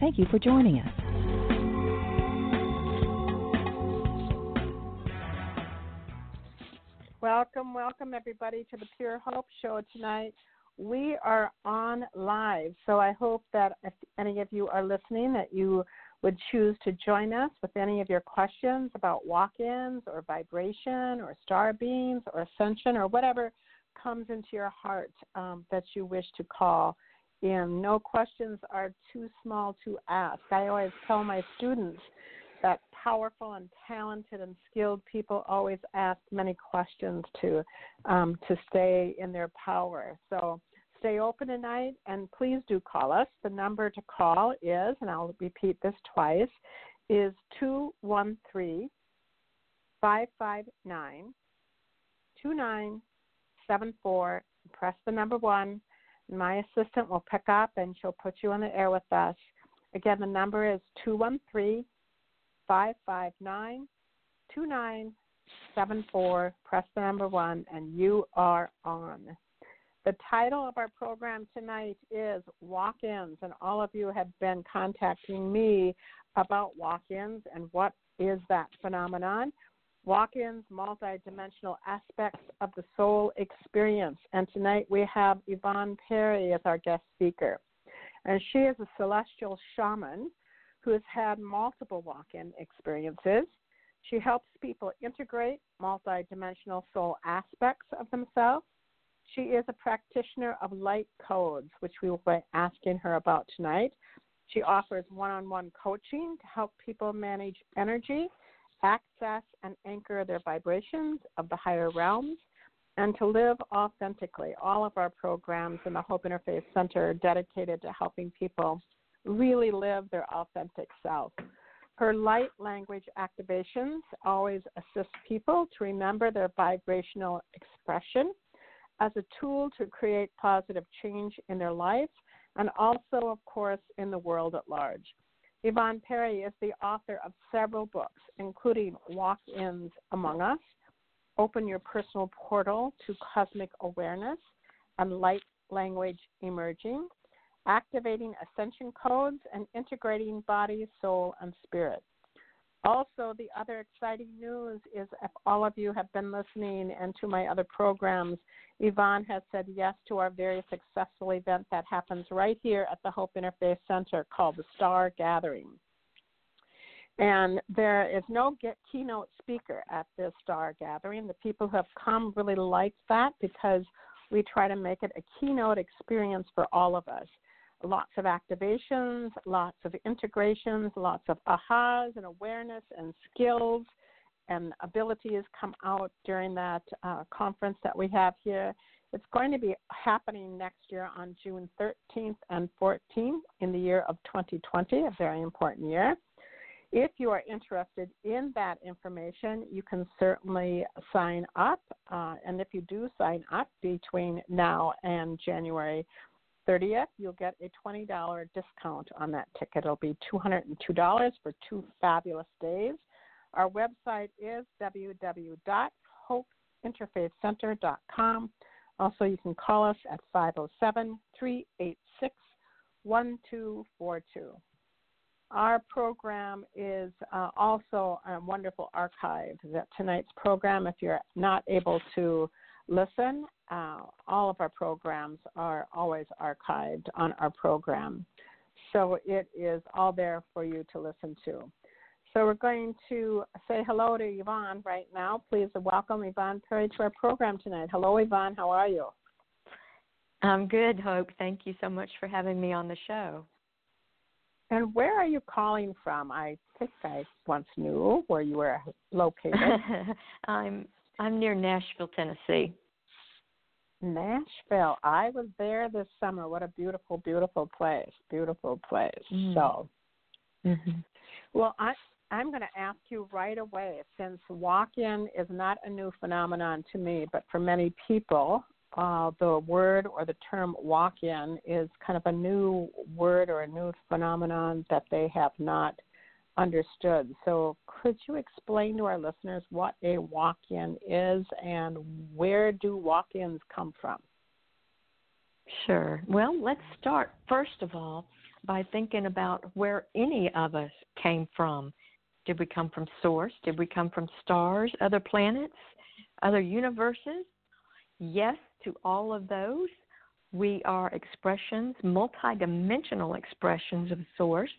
Thank you for joining us. Welcome, welcome everybody to the Pure Hope Show tonight. We are on live, so I hope that if any of you are listening, that you would choose to join us with any of your questions about walk-ins or vibration or star beams or ascension or whatever comes into your heart um, that you wish to call in. No questions are too small to ask. I always tell my students that powerful and talented and skilled people always ask many questions to um, to stay in their power. So stay open tonight and please do call us. The number to call is, and I'll repeat this twice, is two one three five five nine two nine seven four. Press the number one. My assistant will pick up and she'll put you on the air with us. Again, the number is 213 559 2974. Press the number one, and you are on. The title of our program tonight is Walk Ins, and all of you have been contacting me about walk ins and what is that phenomenon. Walk ins, multidimensional aspects of the soul experience. And tonight we have Yvonne Perry as our guest speaker. And she is a celestial shaman who has had multiple walk in experiences. She helps people integrate multidimensional soul aspects of themselves. She is a practitioner of light codes, which we will be asking her about tonight. She offers one on one coaching to help people manage energy, access, and anchor their vibrations of the higher realms, and to live authentically. All of our programs in the Hope Interfaith Center are dedicated to helping people really live their authentic self. Her light language activations always assist people to remember their vibrational expression as a tool to create positive change in their life and also, of course, in the world at large. Yvonne Perry is the author of several books, including Walk Ins Among Us, Open Your Personal Portal to Cosmic Awareness, and Light Language Emerging, activating ascension codes, and integrating body, soul, and spirit. Also, the other exciting news is if all of you have been listening and to my other programs, Yvonne has said yes to our very successful event that happens right here at the Hope Interfaith Center called the Star Gathering. And there is no keynote speaker at this Star Gathering. The people who have come really like that because we try to make it a keynote experience for all of us lots of activations, lots of integrations, lots of ahas and awareness and skills and abilities come out during that uh, conference that we have here. It's going to be happening next year on June 13th and 14th in the year of 2020, a very important year. If you are interested in that information, you can certainly sign up. Uh, and if you do sign up between now and January 30th, you'll get a $20 discount on that ticket. It'll be $202 for two fabulous days. Our website is www.hopeinterfaithcenter.com. Also, you can call us at 507 386 1242. Our program is uh, also a wonderful archive. That tonight's program, if you're not able to listen. Uh, all of our programs are always archived on our program. So it is all there for you to listen to. So we're going to say hello to Yvonne right now. Please welcome Yvonne Perry to our program tonight. Hello, Yvonne. How are you? I'm good, Hope. Thank you so much for having me on the show. And where are you calling from? I think I once knew where you were located. I'm I'm near Nashville, Tennessee. Nashville. I was there this summer. What a beautiful, beautiful place. Beautiful place. Mm. So, mm-hmm. well, I I'm going to ask you right away, since walk-in is not a new phenomenon to me, but for many people, uh, the word or the term walk in is kind of a new word or a new phenomenon that they have not understood. So, could you explain to our listeners what a walk in is and where do walk ins come from? Sure. Well, let's start, first of all, by thinking about where any of us came from. Did we come from source? Did we come from stars, other planets, other universes? Yes, to all of those. We are expressions, multidimensional expressions of Source,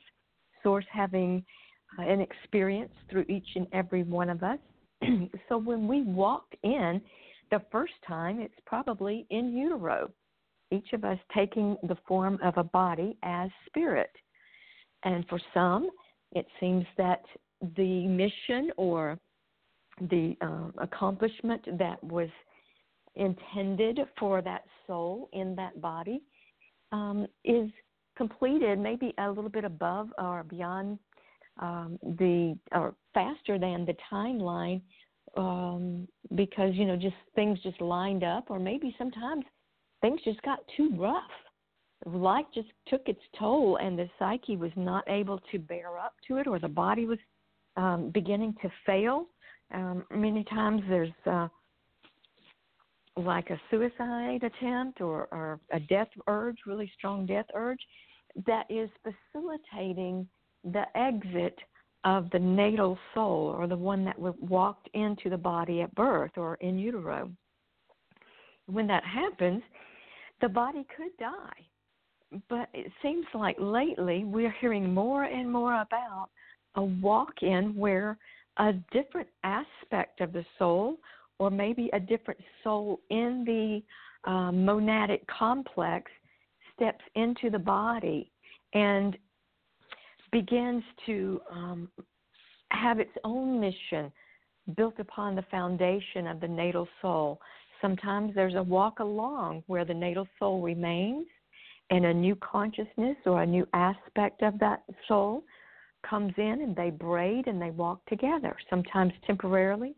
Source having an experience through each and every one of us. so when we walked in the first time, it's probably in utero, each of us taking the form of a body as spirit. And for some, it seems that the mission or the um, accomplishment that was intended for that soul in that body um, is completed maybe a little bit above or beyond um, the or faster than the timeline um, because you know just things just lined up or maybe sometimes things just got too rough. Life just took its toll and the psyche was not able to bear up to it or the body was um, beginning to fail. Um, many times there's uh, like a suicide attempt or, or a death urge, really strong death urge, that is facilitating the exit of the natal soul or the one that walked into the body at birth or in utero. When that happens, the body could die. But it seems like lately we're hearing more and more about a walk in where a different aspect of the soul or maybe a different soul in the um, monadic complex steps into the body and begins to um, have its own mission built upon the foundation of the natal soul. Sometimes there's a walk along where the natal soul remains and a new consciousness or a new aspect of that soul comes in and they braid and they walk together, sometimes temporarily,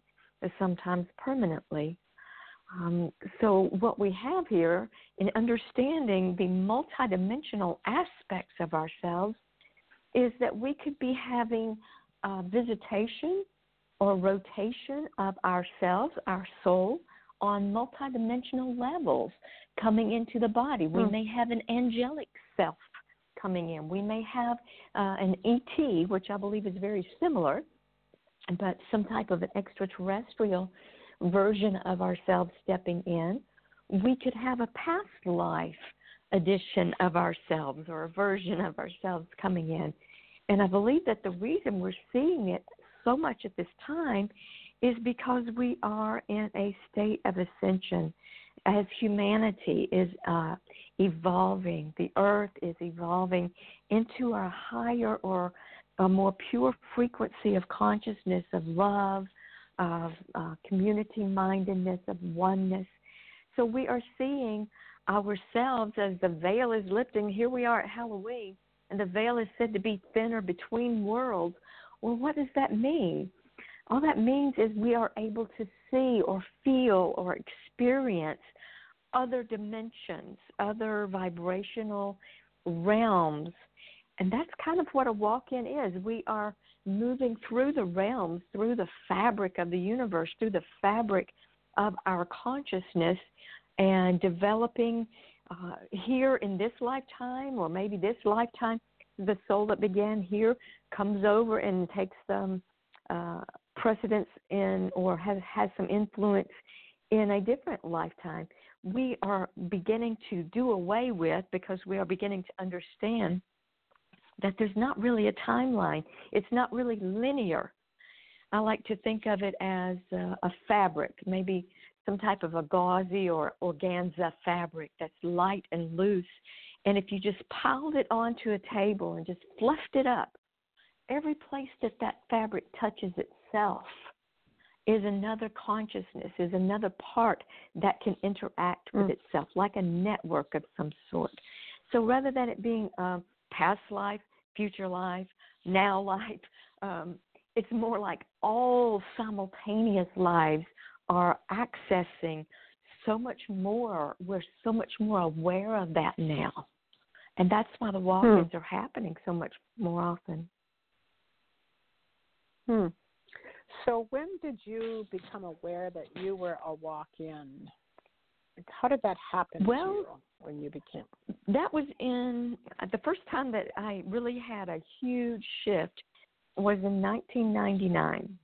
sometimes permanently. Um, so, what we have here in understanding the multidimensional aspects of ourselves is that we could be having a visitation or rotation of ourselves, our soul, on multidimensional levels coming into the body. We hmm. may have an angelic self coming in. We may have uh, an ET, which I believe is very similar but some type of an extraterrestrial version of ourselves stepping in. We could have a past life edition of ourselves or a version of ourselves coming in. And I believe that the reason we're seeing it so much at this time is because we are in a state of ascension. As humanity is uh, evolving, the earth is evolving into a higher or a more pure frequency of consciousness, of love, of uh, community mindedness, of oneness. So we are seeing ourselves as the veil is lifting. Here we are at Halloween, and the veil is said to be thinner between worlds. Well, what does that mean? All that means is we are able to see or feel or experience other dimensions, other vibrational realms and that's kind of what a walk in is. We are moving through the realms, through the fabric of the universe, through the fabric of our consciousness, and developing uh, here in this lifetime, or maybe this lifetime, the soul that began here comes over and takes some uh, precedence in, or has has some influence in a different lifetime, we are beginning to do away with because we are beginning to understand that there's not really a timeline. It's not really linear. I like to think of it as a, a fabric, maybe some type of a gauzy or organza fabric that's light and loose. And if you just piled it onto a table and just fluffed it up, every place that that fabric touches itself is another consciousness, is another part that can interact with mm. itself, like a network of some sort. So rather than it being a past life, future life, now life, um, it's more like all simultaneous lives are accessing so much more. We're so much more aware of that now. And that's why the walk ins hmm. are happening so much more often. Hmm. So when did you become aware that you were a walk in? How did that happen well, when you became? That was in the first time that I really had a huge shift was in 1999,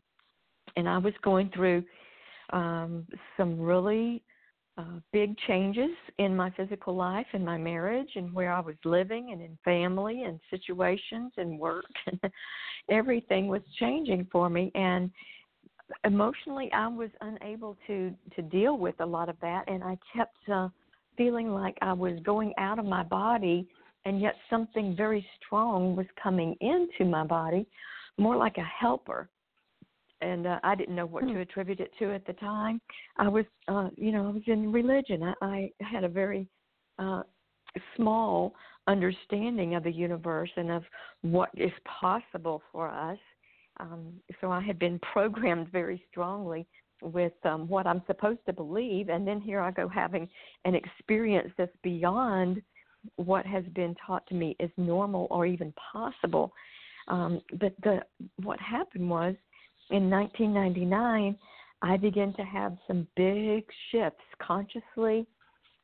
and I was going through um, some really uh, big changes in my physical life and my marriage and where I was living and in family and situations and work. Everything was changing for me, and emotionally, I was unable to to deal with a lot of that, and I kept uh, feeling like I was going out of my body, and yet something very strong was coming into my body more like a helper and uh, I didn't know what to hmm. attribute it to at the time. I was, uh, you know, I was in religion. I, I had a very uh, small understanding of the universe and of what is possible for us. Um, so I had been programmed very strongly with um, what I'm supposed to believe, and then here I go having an experience that's beyond what has been taught to me is normal or even possible. Um, but the what happened was in 1999, I began to have some big shifts consciously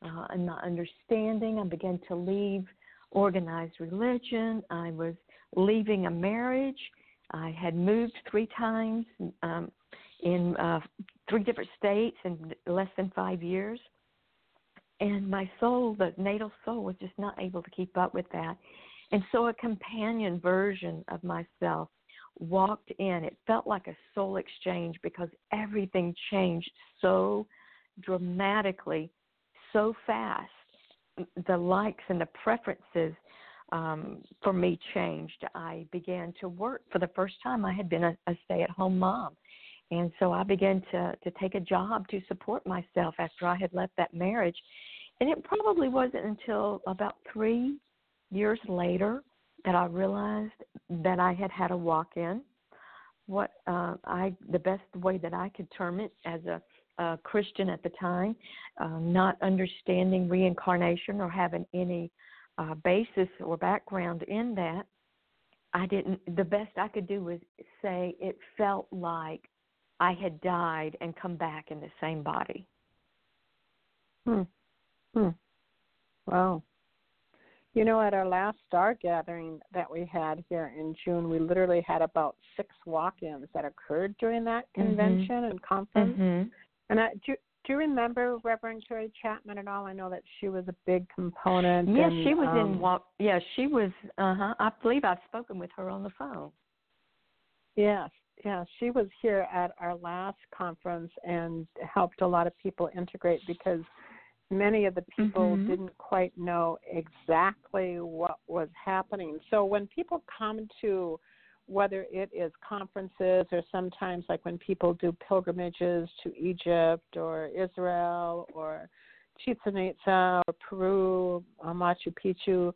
uh, in my understanding. I began to leave organized religion. I was leaving a marriage. I had moved three times um, in uh, three different states in less than five years. And my soul, the natal soul, was just not able to keep up with that. And so a companion version of myself walked in. It felt like a soul exchange because everything changed so dramatically, so fast. The likes and the preferences um, for me changed. I began to work for the first time. I had been a, a stay at home mom. And so I began to, to take a job to support myself after I had left that marriage. And it probably wasn't until about three years later that I realized that I had had a walk-in. What uh, I the best way that I could term it as a, a Christian at the time, uh, not understanding reincarnation or having any uh, basis or background in that, I didn't. The best I could do was say it felt like I had died and come back in the same body. Hmm. Hmm. Wow. You know, at our last star gathering that we had here in June, we literally had about six walk-ins that occurred during that mm-hmm. convention and conference. Mm-hmm. And I, do, do you remember Reverend Terry Chapman at all? I know that she was a big component. Yes, and, she was um, in walk. Yeah, she was. Uh huh. I believe I've spoken with her on the phone. Yes, yeah, she was here at our last conference and helped a lot of people integrate because many of the people mm-hmm. didn't quite know exactly what was happening. So when people come to whether it is conferences or sometimes like when people do pilgrimages to Egypt or Israel or Chichen Itza or Peru or Machu Picchu,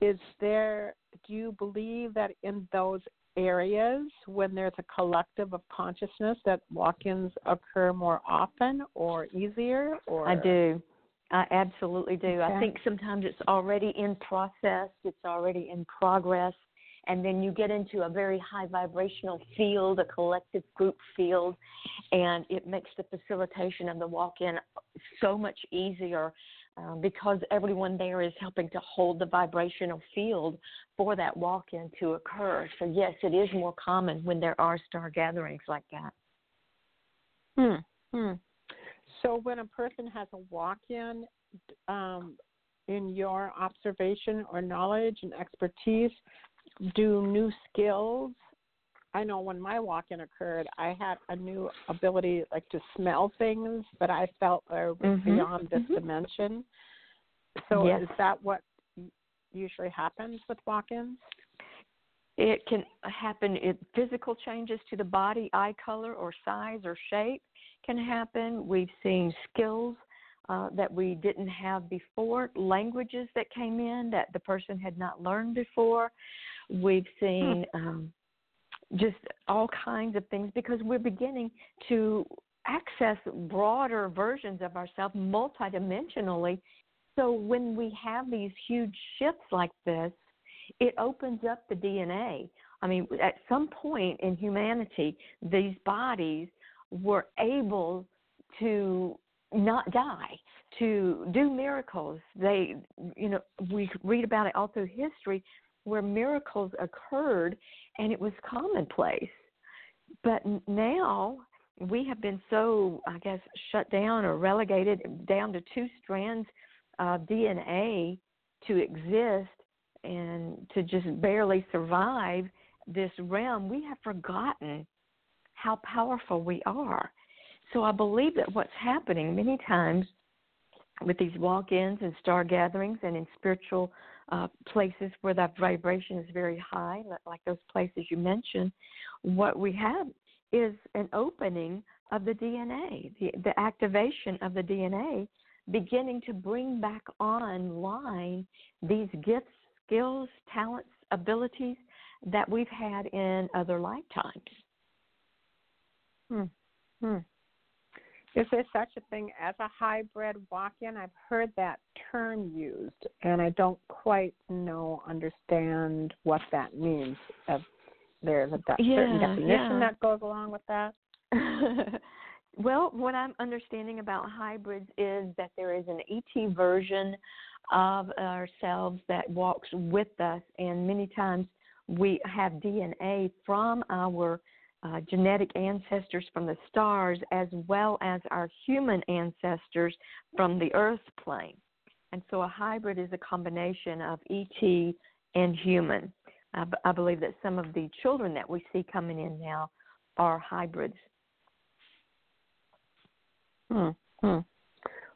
is there do you believe that in those areas when there's a collective of consciousness that walk-ins occur more often or easier or I do. I absolutely do. I think sometimes it's already in process, it's already in progress, and then you get into a very high vibrational field, a collective group field, and it makes the facilitation of the walk in so much easier um, because everyone there is helping to hold the vibrational field for that walk in to occur. So, yes, it is more common when there are star gatherings like that. Hmm. Hmm. So when a person has a walk-in, um, in your observation or knowledge and expertise, do new skills? I know when my walk-in occurred, I had a new ability, like to smell things that I felt were mm-hmm. beyond this mm-hmm. dimension. So yes. is that what usually happens with walk-ins? It can happen. It, physical changes to the body, eye color, or size or shape can happen. We've seen skills uh, that we didn't have before, languages that came in that the person had not learned before. We've seen um, just all kinds of things because we're beginning to access broader versions of ourselves multidimensionally. So when we have these huge shifts like this, it opens up the DNA. I mean, at some point in humanity, these bodies were able to not die, to do miracles. They, you know, we read about it all through history where miracles occurred and it was commonplace. But now we have been so, I guess, shut down or relegated down to two strands of DNA to exist and to just barely survive this realm, we have forgotten how powerful we are. So I believe that what's happening many times with these walk ins and star gatherings and in spiritual uh, places where that vibration is very high, like those places you mentioned, what we have is an opening of the DNA, the, the activation of the DNA, beginning to bring back online these gifts, skills, talents, abilities that we've had in other lifetimes. Hmm. Hmm. Is there such a thing as a hybrid walk in? I've heard that term used, and I don't quite know, understand what that means. If there's a yeah, certain definition yeah. that goes along with that. well, what I'm understanding about hybrids is that there is an ET version of ourselves that walks with us, and many times we have DNA from our uh, genetic ancestors from the stars as well as our human ancestors from the earth plane. And so a hybrid is a combination of ET and human. I, b- I believe that some of the children that we see coming in now are hybrids. Hmm. hmm.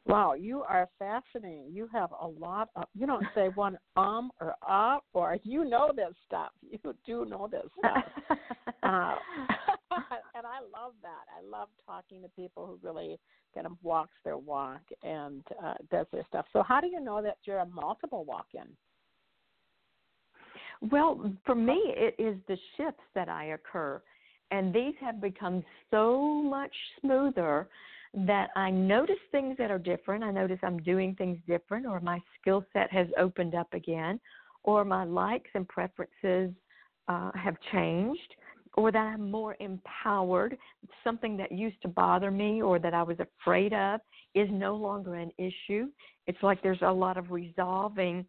Wow, you are fascinating. You have a lot of, you don't say one um or uh, or you know this stuff. You do know this stuff. uh, and I love that. I love talking to people who really kind of walks their walk and uh, does their stuff. So, how do you know that you're a multiple walk in? Well, for me, it is the shifts that I occur. And these have become so much smoother that I notice things that are different. I notice I'm doing things different, or my skill set has opened up again, or my likes and preferences uh, have changed, or that I'm more empowered. Something that used to bother me or that I was afraid of is no longer an issue. It's like there's a lot of resolving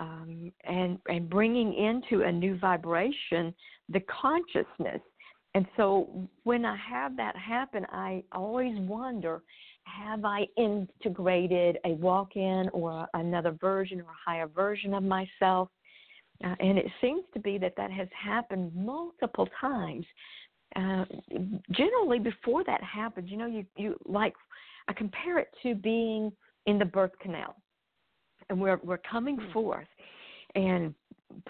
um, and and bringing into a new vibration the consciousness and so when I have that happen, I always wonder have I integrated a walk in or another version or a higher version of myself? Uh, and it seems to be that that has happened multiple times. Uh, generally, before that happens, you know, you, you like, I compare it to being in the birth canal. And we're, we're coming hmm. forth. And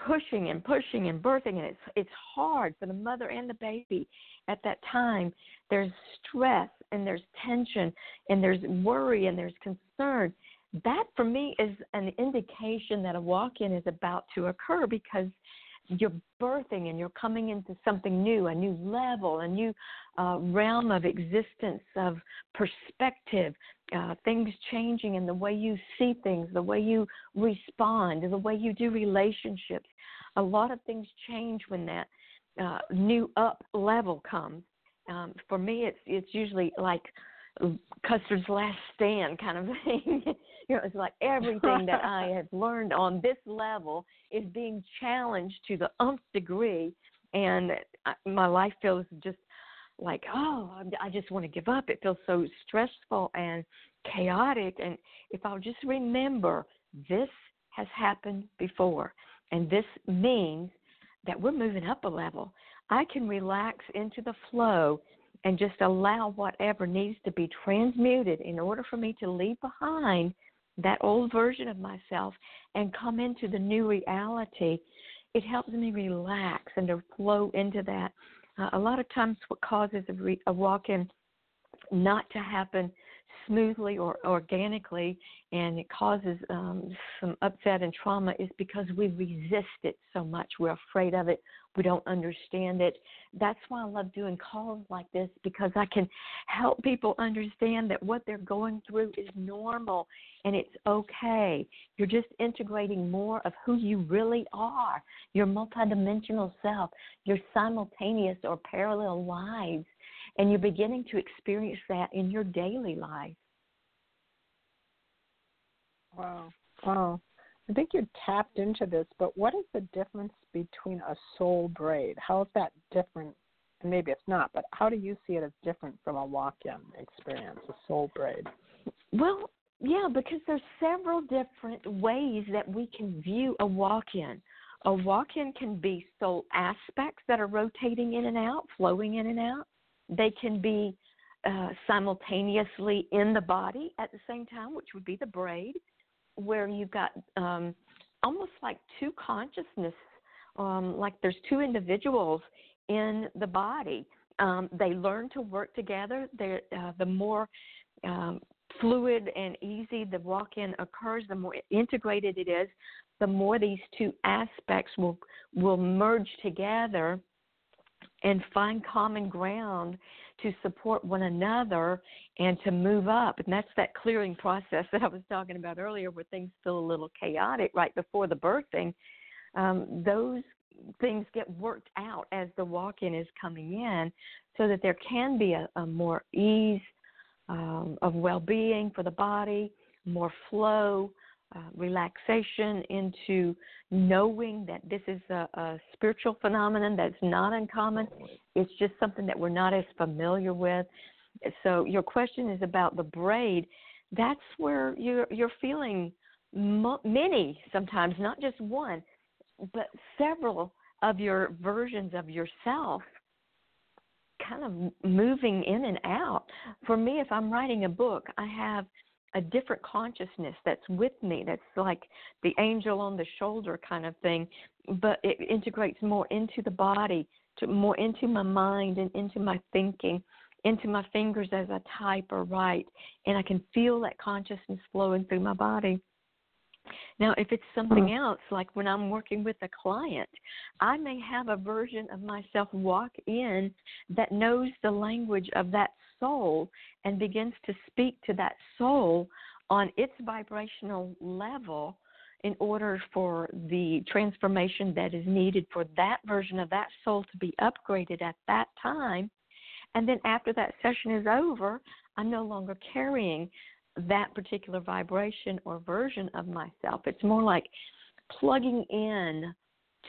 pushing and pushing and birthing and it's it's hard for the mother and the baby at that time. There's stress and there's tension and there's worry and there's concern. That for me is an indication that a walk-in is about to occur because you're birthing and you're coming into something new, a new level, a new uh, realm of existence, of perspective, uh, things changing in the way you see things, the way you respond, the way you do relationships. A lot of things change when that uh, new up level comes. Um, for me, it's it's usually like Custer's last stand kind of thing. you know, it's like everything that I have learned on this level is being challenged to the umph degree, and my life feels just like, oh, I just want to give up. It feels so stressful and chaotic. And if I'll just remember this has happened before, and this means that we're moving up a level, I can relax into the flow and just allow whatever needs to be transmuted in order for me to leave behind that old version of myself and come into the new reality. It helps me relax and to flow into that. Uh, a lot of times, what causes a, re- a walk in not to happen smoothly or organically and it causes um, some upset and trauma is because we resist it so much. We're afraid of it. We don't understand it. That's why I love doing calls like this because I can help people understand that what they're going through is normal and it's okay. You're just integrating more of who you really are, your multidimensional self, your simultaneous or parallel lives and you're beginning to experience that in your daily life. Wow. Wow. I think you tapped into this, but what is the difference between a soul braid? How is that different? And maybe it's not, but how do you see it as different from a walk in experience, a soul braid? Well, yeah, because there's several different ways that we can view a walk in. A walk in can be soul aspects that are rotating in and out, flowing in and out. They can be uh, simultaneously in the body at the same time, which would be the braid, where you've got um, almost like two consciousness, um, like there's two individuals in the body. Um, they learn to work together. Uh, the more um, fluid and easy the walk in occurs, the more integrated it is, the more these two aspects will will merge together and find common ground to support one another and to move up. And that's that clearing process that I was talking about earlier, where things feel a little chaotic right before the birthing. Um, those things get worked out as the walk in is coming in so that there can be a, a more ease um, of well being for the body, more flow, uh, relaxation into knowing that this is a, a spiritual phenomenon that's not uncommon. It's just something that we're not as familiar with. So your question is about the braid. That's where you're you're feeling mo- many sometimes, not just one, but several of your versions of yourself kind of moving in and out. For me, if I'm writing a book, I have a different consciousness that's with me that's like the angel on the shoulder kind of thing but it integrates more into the body to more into my mind and into my thinking into my fingers as i type or write and i can feel that consciousness flowing through my body now, if it's something hmm. else, like when I'm working with a client, I may have a version of myself walk in that knows the language of that soul and begins to speak to that soul on its vibrational level in order for the transformation that is needed for that version of that soul to be upgraded at that time. And then after that session is over, I'm no longer carrying that particular vibration or version of myself. It's more like plugging in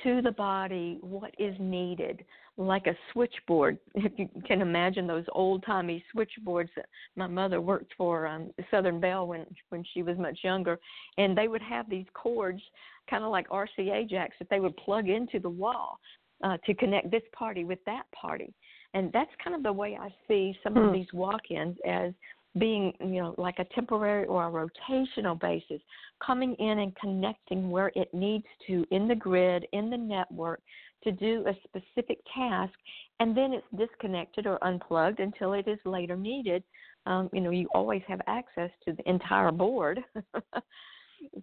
to the body what is needed, like a switchboard. If you can imagine those old timey switchboards that my mother worked for um, Southern Bell when when she was much younger, and they would have these cords, kind of like RCA jacks, that they would plug into the wall uh, to connect this party with that party. And that's kind of the way I see some hmm. of these walk-ins as being you know like a temporary or a rotational basis coming in and connecting where it needs to in the grid in the network to do a specific task and then it's disconnected or unplugged until it is later needed. Um, you know you always have access to the entire board.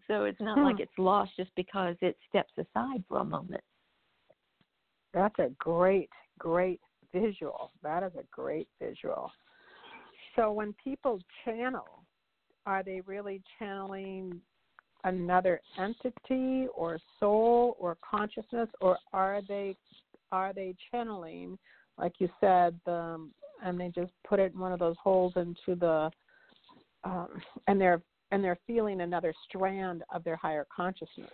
So it's not hmm. like it's lost just because it steps aside for a moment. That's a great great visual. That is a great visual so when people channel, are they really channeling another entity or soul or consciousness, or are they are they channeling, like you said, the and they just put it in one of those holes into the um, and they're and they're feeling another strand of their higher consciousness.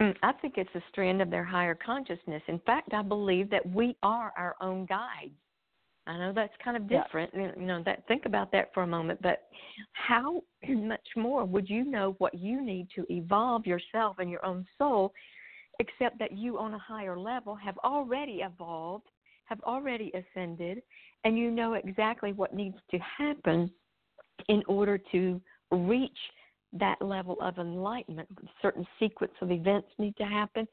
Mm, I think it's a strand of their higher consciousness. In fact, I believe that we are our own guides I know that's kind of different. Yeah. You know, that think about that for a moment. But how much more would you know what you need to evolve yourself and your own soul, except that you on a higher level have already evolved, have already ascended, and you know exactly what needs to happen in order to reach that level of enlightenment. Certain sequence of events need to happen,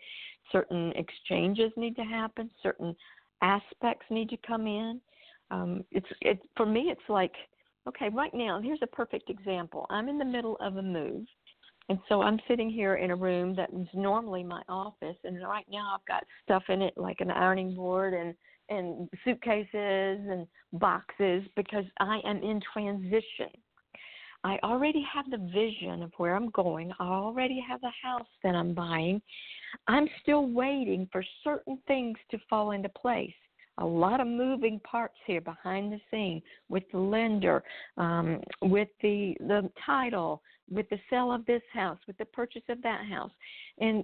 certain exchanges need to happen, certain aspects need to come in. Um, it's it for me. It's like okay, right now. Here's a perfect example. I'm in the middle of a move, and so I'm sitting here in a room that is normally my office, and right now I've got stuff in it like an ironing board and and suitcases and boxes because I am in transition. I already have the vision of where I'm going. I already have the house that I'm buying. I'm still waiting for certain things to fall into place. A lot of moving parts here behind the scene with the lender, um, with the the title, with the sale of this house, with the purchase of that house, and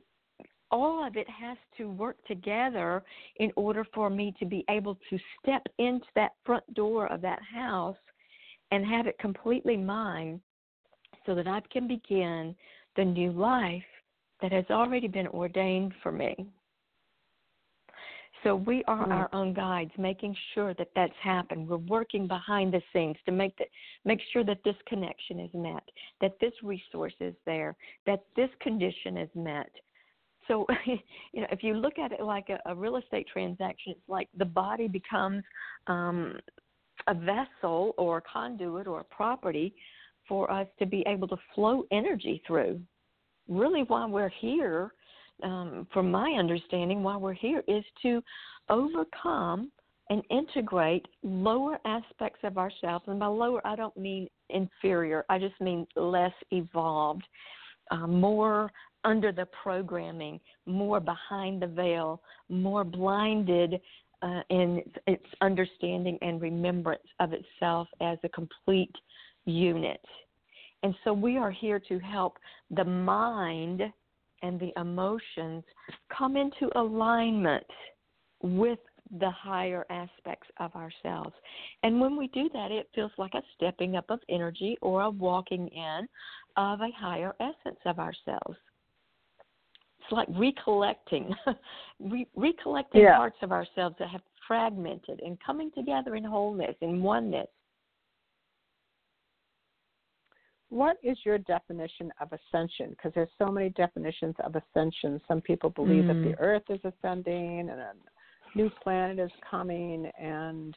all of it has to work together in order for me to be able to step into that front door of that house and have it completely mine so that I can begin the new life that has already been ordained for me. So we are our own guides, making sure that that's happened. We're working behind the scenes to make that, make sure that this connection is met, that this resource is there, that this condition is met, so, you know, if you look at it like a, a real estate transaction, it's like the body becomes um, a vessel or a conduit or a property for us to be able to flow energy through. Really, why we're here, um, from my understanding, why we're here is to overcome and integrate lower aspects of ourselves. And by lower, I don't mean inferior, I just mean less evolved, uh, more under the programming, more behind the veil, more blinded uh, in its understanding and remembrance of itself as a complete unit. And so we are here to help the mind and the emotions come into alignment with the higher aspects of ourselves. And when we do that, it feels like a stepping up of energy or a walking in of a higher essence of ourselves it's like recollecting, Re- recollecting yeah. parts of ourselves that have fragmented and coming together in wholeness, in oneness. What is your definition of ascension? Because there's so many definitions of ascension. Some people believe mm. that the mm. Earth is ascending and a new planet is coming, and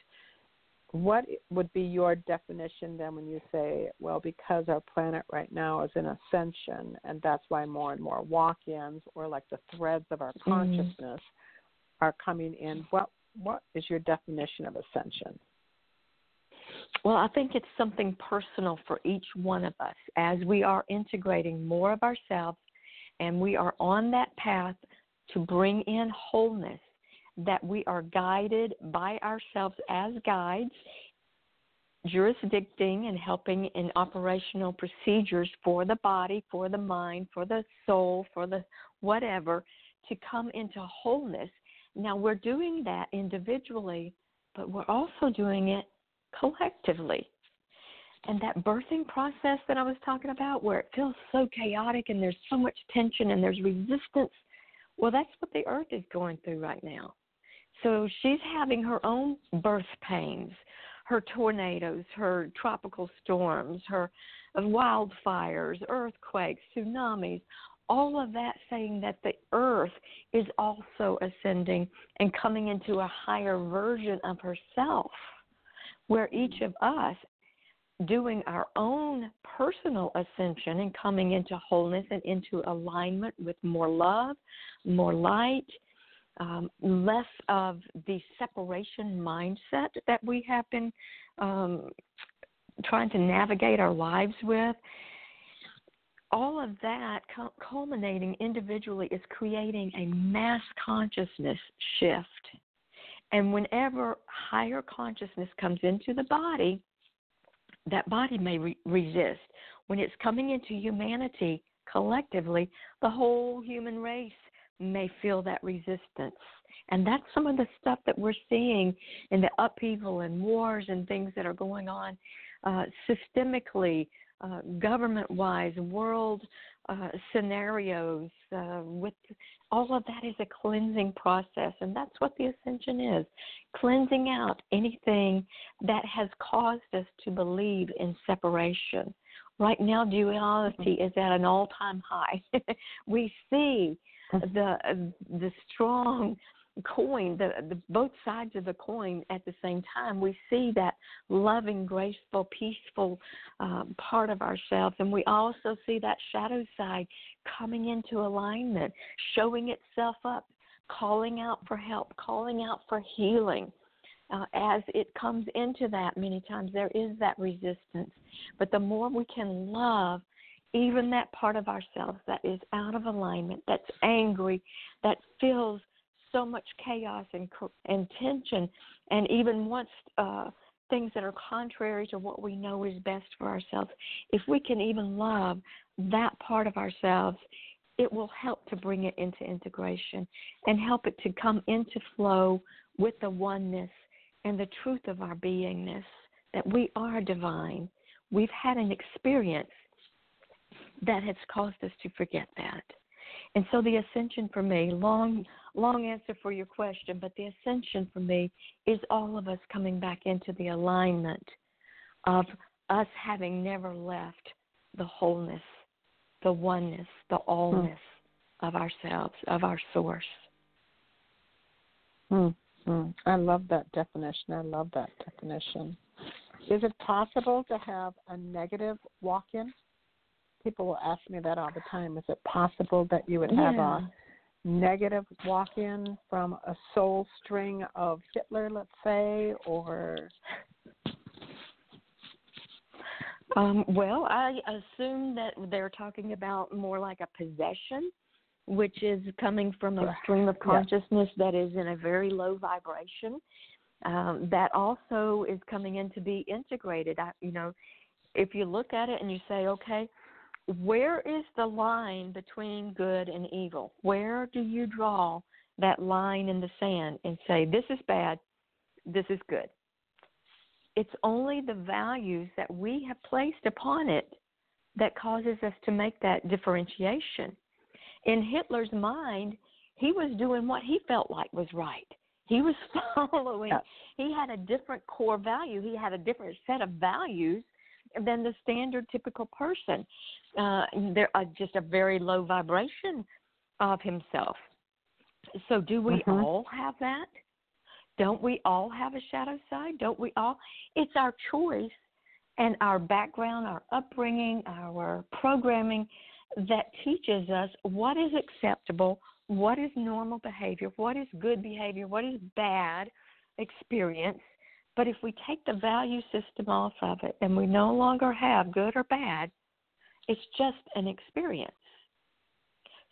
what would be your definition then when you say, well, because our planet right now is in ascension, and that's why more and more walk ins or like the threads of our mm-hmm. consciousness mm. are coming in? What, what is your definition of ascension? Well, I think it's something personal for each one of us as we are integrating more of ourselves and we are on that path to bring in wholeness that we are guided by ourselves as guides, jurisdicting and helping in operational procedures for the body, for the mind, for the soul, for the whatever, to come into wholeness. Now, we're doing that individually, but we're also doing it collectively. And that birthing process that I was talking about, where it feels so chaotic and there's so much tension and there's resistance, well, that's what the earth is going through right now. So she's having her own birth pains, her tornadoes, her tropical storms, her wildfires, earthquakes, tsunamis, all of that saying that the earth is also ascending and coming into a higher version of herself, where each of us doing our own personal ascension and coming into wholeness and into alignment with more love, more light, um, less of the separation mindset that we have been um, trying to navigate our lives with. All of that culminating individually is creating a mass consciousness shift. And whenever higher consciousness comes into the body, that body may re- resist. When it's coming into humanity collectively, the whole human race may feel that resistance. And that's some of the stuff that we're seeing in the upheaval and wars and things that are going on uh, systemically, uh, government wise, world uh, scenarios. Uh, with all of that is a cleansing process, and that's what the ascension is cleansing out anything that has caused us to believe in separation. Right now, duality mm-hmm. is at an all time high. we see mm-hmm. the uh, the strong coin, the, the both sides of the coin at the same time. We see that loving, graceful, peaceful um, part of ourselves, and we also see that shadow side coming into alignment, showing itself up, calling out for help, calling out for healing. Uh, as it comes into that, many times there is that resistance. But the more we can love, even that part of ourselves that is out of alignment, that's angry, that feels so much chaos and, and tension, and even once uh, things that are contrary to what we know is best for ourselves, if we can even love that part of ourselves, it will help to bring it into integration and help it to come into flow with the oneness and the truth of our beingness that we are divine. We've had an experience that has caused us to forget that. And so the ascension for me, long long answer for your question, but the ascension for me is all of us coming back into the alignment of us having never left the wholeness, the oneness, the allness hmm. of ourselves, of our source. Hmm. Hmm. I love that definition. I love that definition. Is it possible to have a negative walk in? People will ask me that all the time. Is it possible that you would have yeah. a negative walk in from a soul string of Hitler, let's say, or um, well, I assume that they're talking about more like a possession, which is coming from a stream of consciousness yeah. that is in a very low vibration. Um, that also is coming in to be integrated. I, you know, if you look at it and you say, okay, where is the line between good and evil? Where do you draw that line in the sand and say, this is bad, this is good? It's only the values that we have placed upon it that causes us to make that differentiation. In Hitler's mind, he was doing what he felt like was right. He was following, he had a different core value, he had a different set of values than the standard typical person. Uh, they're uh, just a very low vibration of himself. So, do we mm-hmm. all have that? Don't we all have a shadow side? Don't we all? It's our choice and our background, our upbringing, our programming that teaches us what is acceptable, what is normal behavior, what is good behavior, what is bad experience, but if we take the value system off of it and we no longer have good or bad, it's just an experience.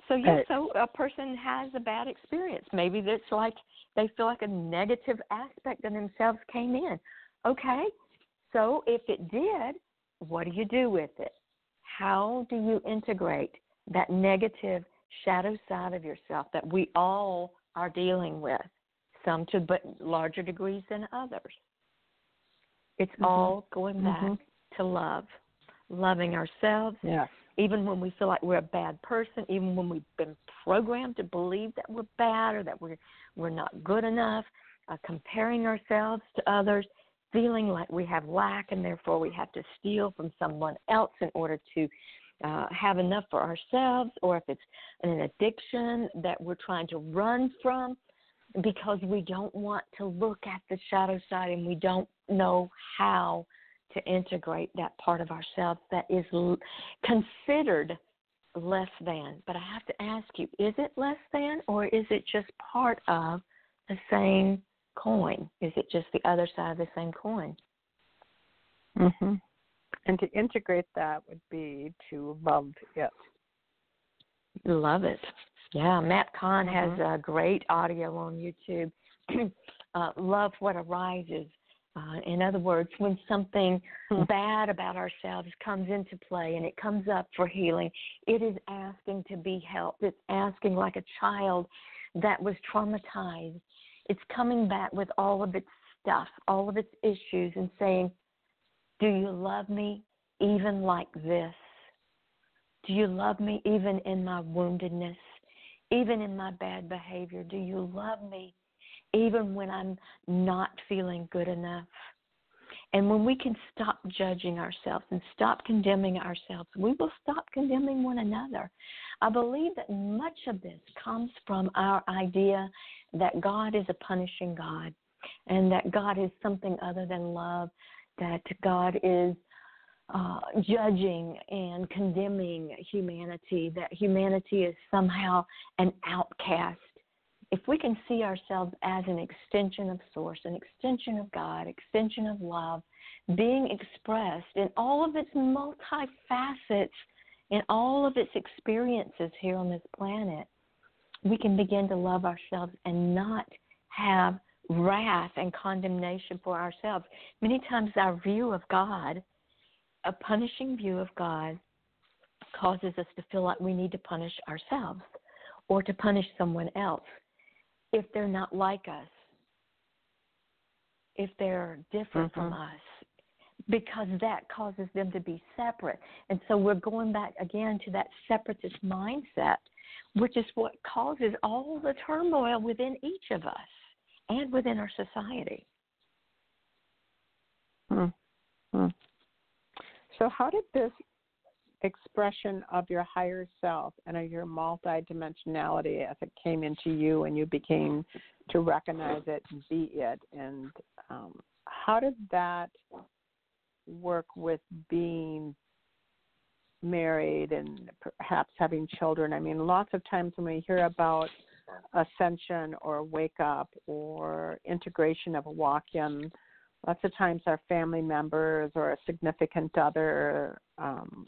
So yes, so a person has a bad experience. Maybe that's like they feel like a negative aspect of themselves came in. Okay, so if it did, what do you do with it? How do you integrate that negative shadow side of yourself that we all are dealing with, some to but larger degrees than others? It's mm-hmm. all going back mm-hmm. to love, loving ourselves. Yeah. Even when we feel like we're a bad person, even when we've been programmed to believe that we're bad or that we're we're not good enough, uh, comparing ourselves to others, feeling like we have lack and therefore we have to steal from someone else in order to uh, have enough for ourselves, or if it's an addiction that we're trying to run from because we don't want to look at the shadow side and we don't know how to integrate that part of ourselves that is l- considered less than. But I have to ask you, is it less than or is it just part of the same coin? Is it just the other side of the same coin? Mhm. And to integrate that would be to love it. Love it. Yeah, Matt Kahn has mm-hmm. a great audio on YouTube. uh, love what arises Uh, in other words, when something Hmm. bad about ourselves comes into play and it comes up for healing, it is asking to be helped. It's asking like a child that was traumatized. It's coming back with all of its stuff, all of its issues, and saying, Do you love me even like this? Do you love me even in my woundedness, even in my bad behavior? Do you love me even when I'm not feeling good enough? And when we can stop judging ourselves and stop condemning ourselves, we will stop condemning one another. I believe that much of this comes from our idea that God is a punishing God and that God is something other than love, that God is uh, judging and condemning humanity, that humanity is somehow an outcast. If we can see ourselves as an extension of Source, an extension of God, extension of love, being expressed in all of its multifacets, in all of its experiences here on this planet, we can begin to love ourselves and not have wrath and condemnation for ourselves. Many times, our view of God, a punishing view of God, causes us to feel like we need to punish ourselves or to punish someone else if they're not like us, if they're different Mm-hmm. from us, because that causes them to be separate. And so we're going back again to that separatist mindset, which is what causes all the turmoil within each of us and within our society. Hmm. Hmm. So, how did this expression of your higher self and of your multidimensionality as it came into you and you became to recognize it and be it, and um, how did that work with being married and perhaps having children? I mean, lots of times when we hear about ascension or wake up or integration of a walk in, lots of times our family members or a significant other um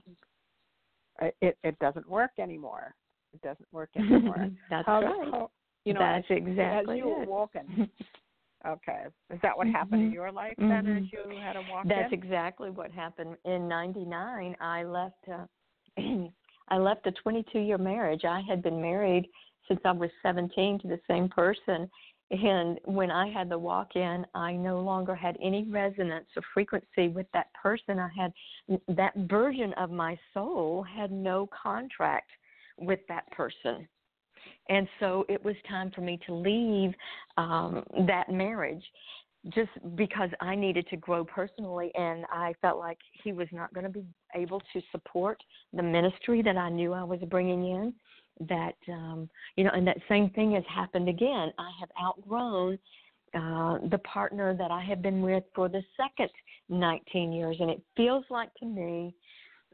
it it doesn't work anymore it doesn't work anymore That's how, right. how- you know That's as, exactly as you it. awoken okay is that what happened in Mhm. your life then as Mhm. you had a walk That's in exactly what happened. In '99, I left. Uh, I left a 22 year marriage. I had been married since I was 17 to the same person, and when I had the walk in, I no longer had any resonance or frequency with that person. I had that version of my soul had no contract with that person. And so it was time for me to leave um, that marriage just because I needed to grow personally and I felt like he was not going to be able to support the ministry that I knew I was bringing in that um you know and that same thing has happened again. I have outgrown uh the partner that I have been with for the second 19 years and it feels like to me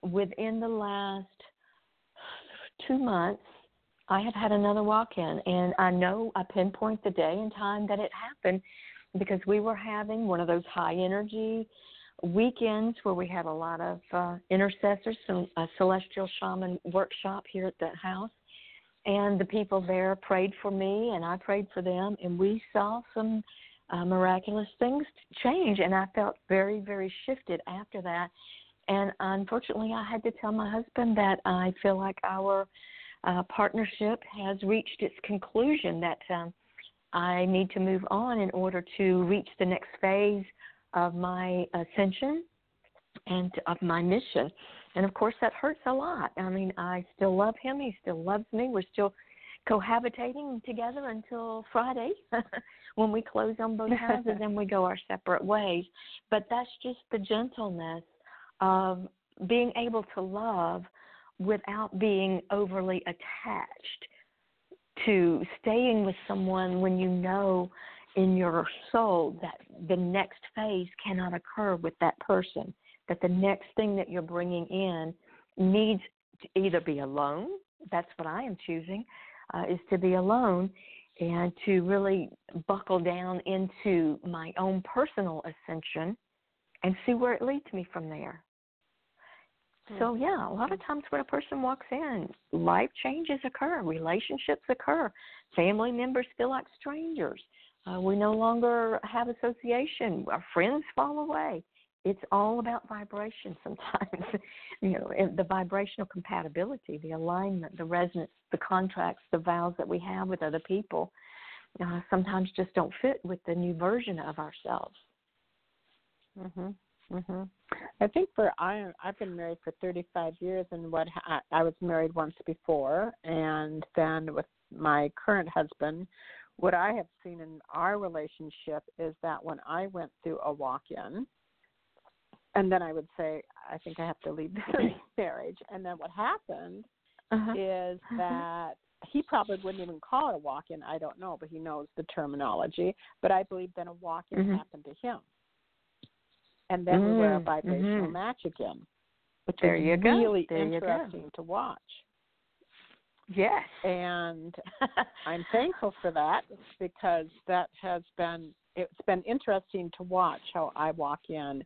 within the last 2 months I have had another walk in and I know I pinpoint the day and time that it happened because we were having one of those high energy weekends where we had a lot of uh, intercessors, some a celestial shaman workshop here at the house, and the people there prayed for me and I prayed for them, and we saw some uh, miraculous things change, and I felt very, very shifted after that. And unfortunately, I had to tell my husband that I feel like our uh, partnership has reached its conclusion. That um, I need to move on in order to reach the next phase of my ascension and of my mission. And of course, that hurts a lot. I mean, I still love him. He still loves me. We're still cohabitating together until Friday when we close on both houses and we go our separate ways. But that's just the gentleness of being able to love without being overly attached to staying with someone when you know in your soul that the next phase cannot occur with that person, that the next thing that you're bringing in needs to either be alone, that's what I am choosing, uh, is to be alone and to really buckle down into my own personal ascension and see where it leads me from there. So yeah, a lot of times when a person walks in, life changes occur, relationships occur, family members feel like strangers. Uh, we no longer have association. Our friends fall away. It's all about vibration sometimes. you know, the vibrational compatibility, the alignment, the resonance, the contracts, the vows that we have with other people uh, sometimes just don't fit with the new version of ourselves. Mhm. Mhm. I think for I I've been married for 35 years and what I, I was married once before and then with my current husband what I have seen in our relationship is that when I went through a walk-in and then I would say I think I have to leave this marriage and then what happened uh-huh. is uh-huh. that he probably wouldn't even call it a walk-in. I don't know, but he knows the terminology. But I believe then a walk-in mm-hmm. happened to him and then mm, we were a vibrational mm-hmm. match again, which there is you really there interesting to watch. Yes, and I'm thankful for that because that has been it's been interesting to watch how I walk in,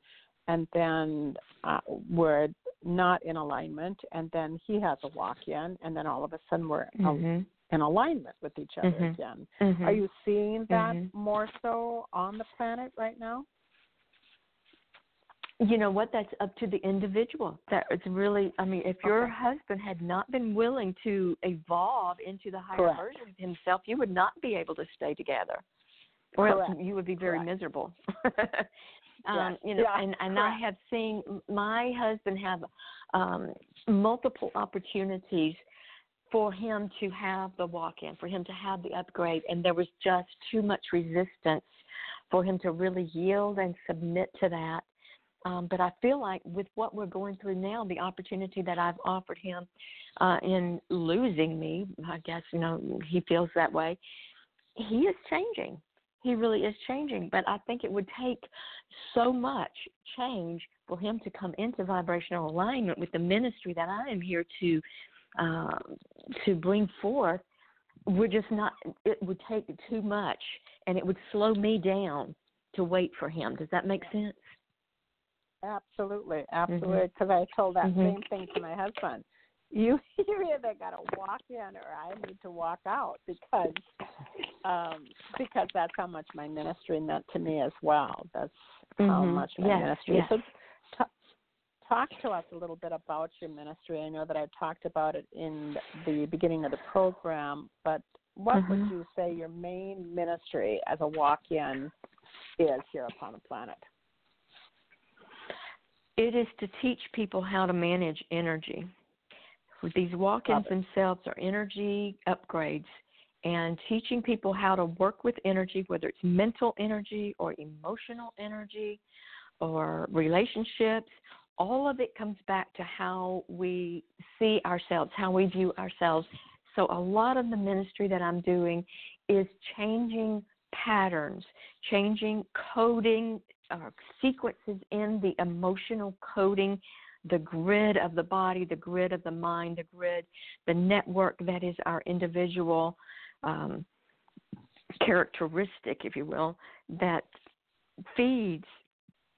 and then uh, we're not in alignment, and then he has a walk in, and then all of a sudden we're mm-hmm. in alignment with each other mm-hmm. again. Mm-hmm. Are you seeing that Mm-hmm. more so on the planet right now? you know what that's up to the individual that it's really i mean if your Okay. husband had not been willing to evolve into the higher Correct. version of himself you would not be able to stay together or else you would be very Correct. miserable. um you know Yeah, and and i have seen my husband have um multiple opportunities for him to have the walk in for him to have the upgrade and there was just too much resistance for him to really yield and submit to that um, but I feel like with what we're going through now, the opportunity that I've offered him uh, in losing me, I guess you know he feels that way. He is changing. He really is changing. But I think it would take so much change for him to come into vibrational alignment with the ministry that I am here to uh, to bring forth. We're just not. It would take too much, and it would slow me down to wait for him. Does that make sense? Absolutely, absolutely. Because I told that Mhm. same thing to my husband. You you either got to walk in or I need to walk out because um because that's how much my ministry meant to me as well. That's how Mhm. much my Yes, ministry. yes. So t- talk to us a little bit about your ministry. I know that I talked about it in the beginning of the program, but what would Mhm. you say your main ministry as a walk-in is here upon the planet? It is to teach people how to manage energy. These walk ins themselves are energy upgrades and teaching people how to work with energy, whether it's mental energy or emotional energy or relationships. All of it comes back to how we see ourselves, how we view ourselves. So, a lot of the ministry that I'm doing is changing patterns, changing coding uh, sequences in the emotional coding, the grid of the body, the grid of the mind, the grid, the network that is our individual um, characteristic, if you will, that feeds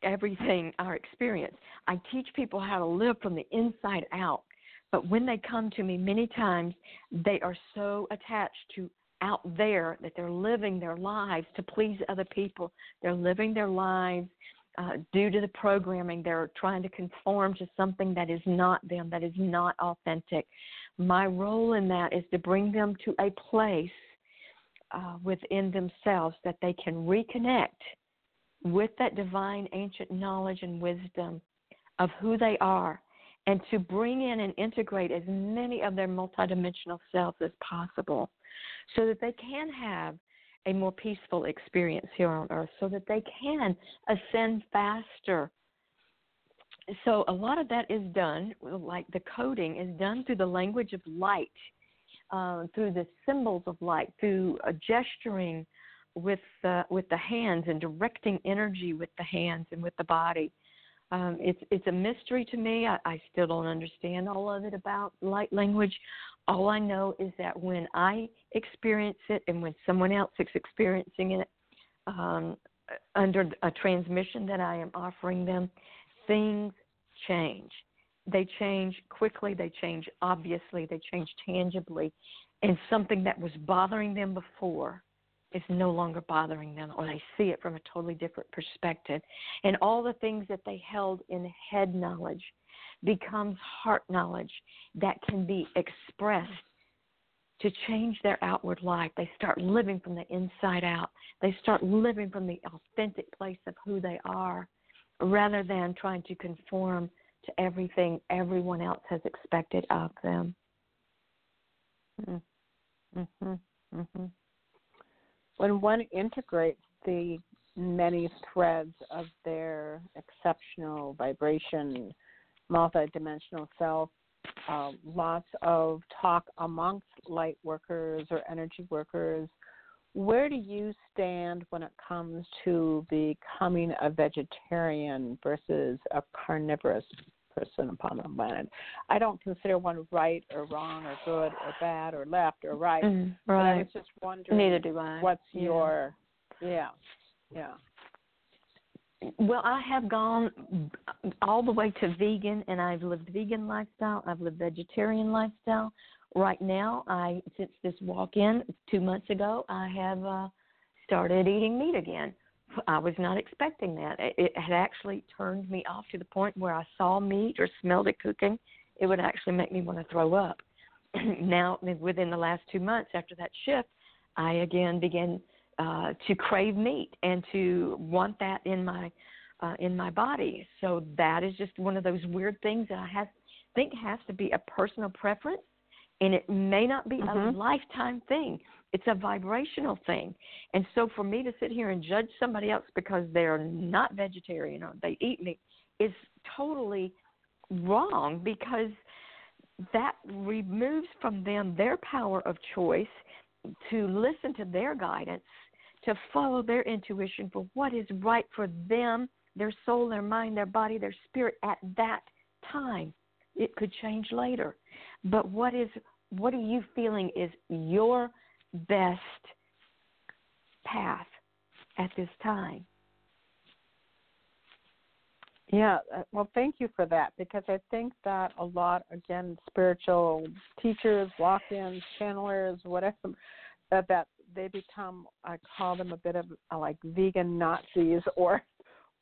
everything our experience. I teach people how to live from the inside out. But when they come to me, many times they are so attached to out there that they're living their lives to please other people. They're living their lives uh, due to the programming. They're trying to conform to something that is not them, that is not authentic. My role in that is to bring them to a place uh, within themselves that they can reconnect with that divine ancient knowledge and wisdom of who they are and to bring in and integrate as many of their multidimensional selves as possible so that they can have a more peaceful experience here on earth, so that they can ascend faster. So, a lot of that is done, like the coding, is done through the language of light, uh, through the symbols of light, through uh, gesturing with the, with the hands and directing energy with the hands and with the body. Um, it's it's a mystery to me. I, I still don't understand all of it about light language. All I know is that when I experience it and when someone else is experiencing it um, under a transmission that I am offering them, things change. They change quickly. They change obviously. They change tangibly, and something that was bothering them before is no longer bothering them or they see it from a totally different perspective. And all the things that they held in head knowledge becomes heart knowledge that can be expressed to change their outward life. They start living from the inside out. They start living from the authentic place of who they are rather than trying to conform to everything everyone else has expected of them. Mhm mhm when one integrates the many threads of their exceptional vibration, multidimensional self, uh, lots of talk amongst light workers or energy workers. Where do you stand when it comes to becoming a vegetarian versus a carnivorous person upon the planet? I don't consider one right or wrong or good or bad or left or right. Mm, right. I was just wondering. Neither do I. What's yeah. your, yeah, yeah. Well, I have gone all the way to vegan, and I've lived vegan lifestyle. I've lived vegetarian lifestyle. Right now, I since this walk-in two months ago, I have uh, started eating meat again. I was not expecting that. It had actually turned me off to the point where I saw meat or smelled it cooking, it would actually make me want to throw up. now, within the last two months after that shift, I again began uh, to crave meat and to want that in my uh, in my body. So that is just one of those weird things that I have think has to be a personal preference, and it may not be mm-hmm. a lifetime thing. It's a vibrational thing, and so for me to sit here and judge somebody else because they're not vegetarian or they eat meat is totally wrong because that removes from them their power of choice to listen to their guidance to follow their intuition for what is right for them, their soul, their mind, their body, their spirit at that time. It could change later. But what is what are you feeling is your best path at this time? Yeah, uh, well, thank you for that because I think that a lot, again, spiritual teachers, walk ins, channelers, whatever, that, that they become I call them a bit of like vegan Nazis or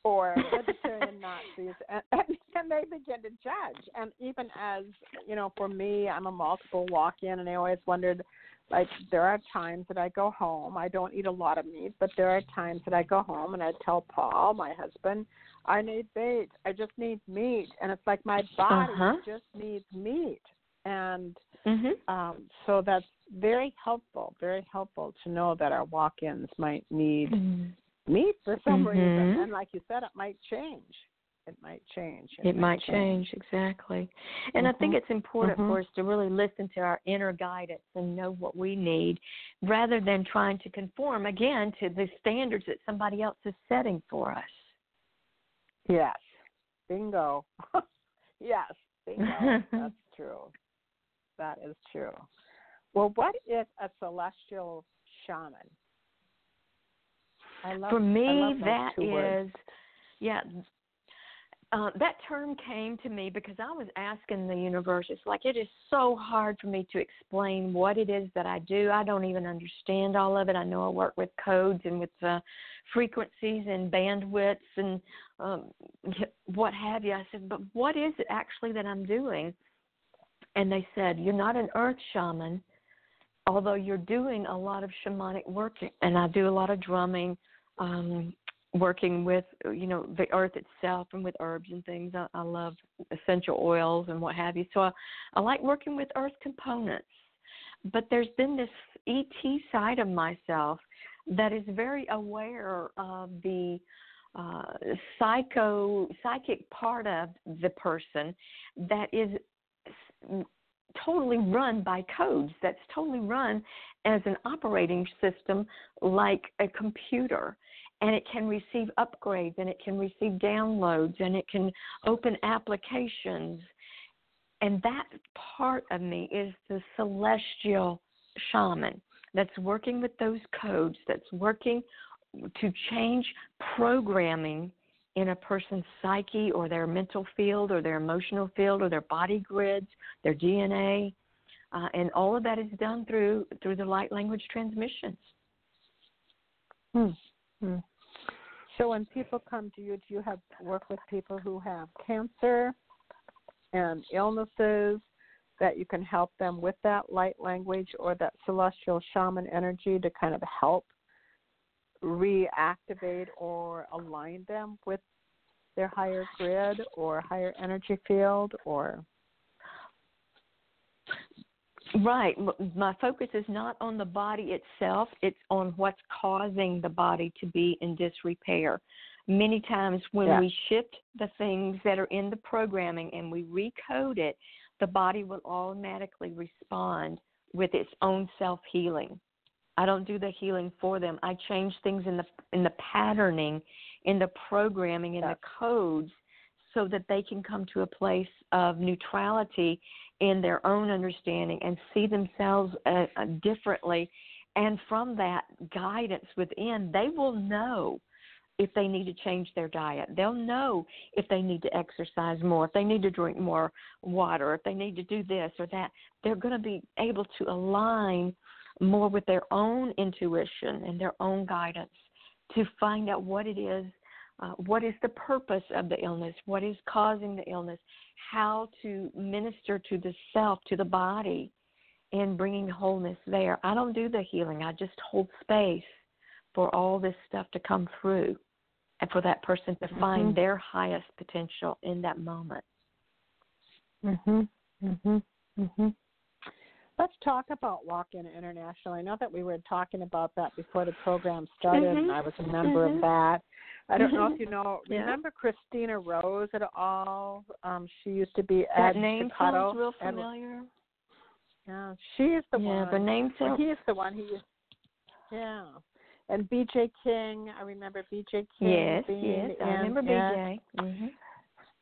or vegetarian Nazis, and, and they begin to judge. And even as you know, for me, I'm a multiple walk-in, and I always wondered, like, there are times that I go home. I don't eat a lot of meat, but there are times that I go home and I tell Paul, my husband, I need bait. I just need meat, and it's like my body uh-huh. just needs meat, and mm-hmm. um, so that's very helpful, very helpful to know that our walk-ins might need mm-hmm. Meat for some mm-hmm. reason, and like you said, it might change. It might change. It, it might change. change. exactly. And mm-hmm. I think Mm-hmm. it's important mm-hmm. for us to really listen to our inner guidance and know what we need, rather than trying to conform again to the standards that somebody else is setting for us. Yes. Bingo. yes. Bingo. That's true. That is true. Well, what is a celestial shaman? Love, For me, that is, words. yeah, uh, that term came to me because I was asking the universe. It's like it is so hard for me to explain what it is that I do. I don't even understand all of it. I know I work with codes and with uh, frequencies and bandwidths and um, what have you. I said, but what is it actually that I'm doing? And they said, you're not an earth shaman although you're doing a lot of shamanic work, and I do a lot of drumming, um, working with you know the earth itself and with herbs and things. I, I love essential oils and what have you. So I, I like working with earth components. But there's been this ET side of myself that is very aware of the uh, psycho psychic part of the person that is totally run by codes that's totally run as an operating system like a computer and it can receive upgrades and it can receive downloads and it can open applications and that part of me is the celestial shaman that's working with those codes that's working to change programming in a person's psyche or their mental field or their emotional field or their body grids, their DNA, uh, and all of that is done through through the light language transmissions. Mm-hmm. So when people come to you, do you have work with people who have cancer and illnesses that you can help them with that light language or that celestial shaman energy to kind of help reactivate or align them with their higher grid or higher energy field or Right. My focus is not on the body itself, it's on what's causing the body to be in disrepair. Many times when yeah. we shift the things that are in the programming and we recode it, the body will automatically respond with its own self healing. I don't do the healing for them. I change things in the in the patterning, in the programming, in yeah. the codes so that they can come to a place of neutrality in their own understanding and see themselves uh, uh, differently. And from that guidance within, they will know if they need to change their diet. They'll know if they need to exercise more, if they need to drink more water, if they need to do this or that. They're going to be able to align more with their own intuition and their own guidance to find out what it is uh, what is the purpose of the illness? What is causing the illness? How to minister to the self, to the body, and bringing wholeness there. I don't do the healing. I just hold space for all this stuff to come through and for that person to mm-hmm. find their highest potential in that moment. Mhm. Mhm. Mhm. Let's talk about Walk In International. I know that we were talking about that before the program started, mm-hmm. and I was a member mm-hmm. of that. I don't know if you know. yeah. Remember Christina Rose at all? Um, she used to be at that Ed name Chicato. sounds real familiar. yeah, she is the yeah, one. Yeah, the name sounds. He's the one. He is. Yeah, and B.J. King. I remember B.J. King. Yes, being yes, in, I remember B.J. Mm-hmm.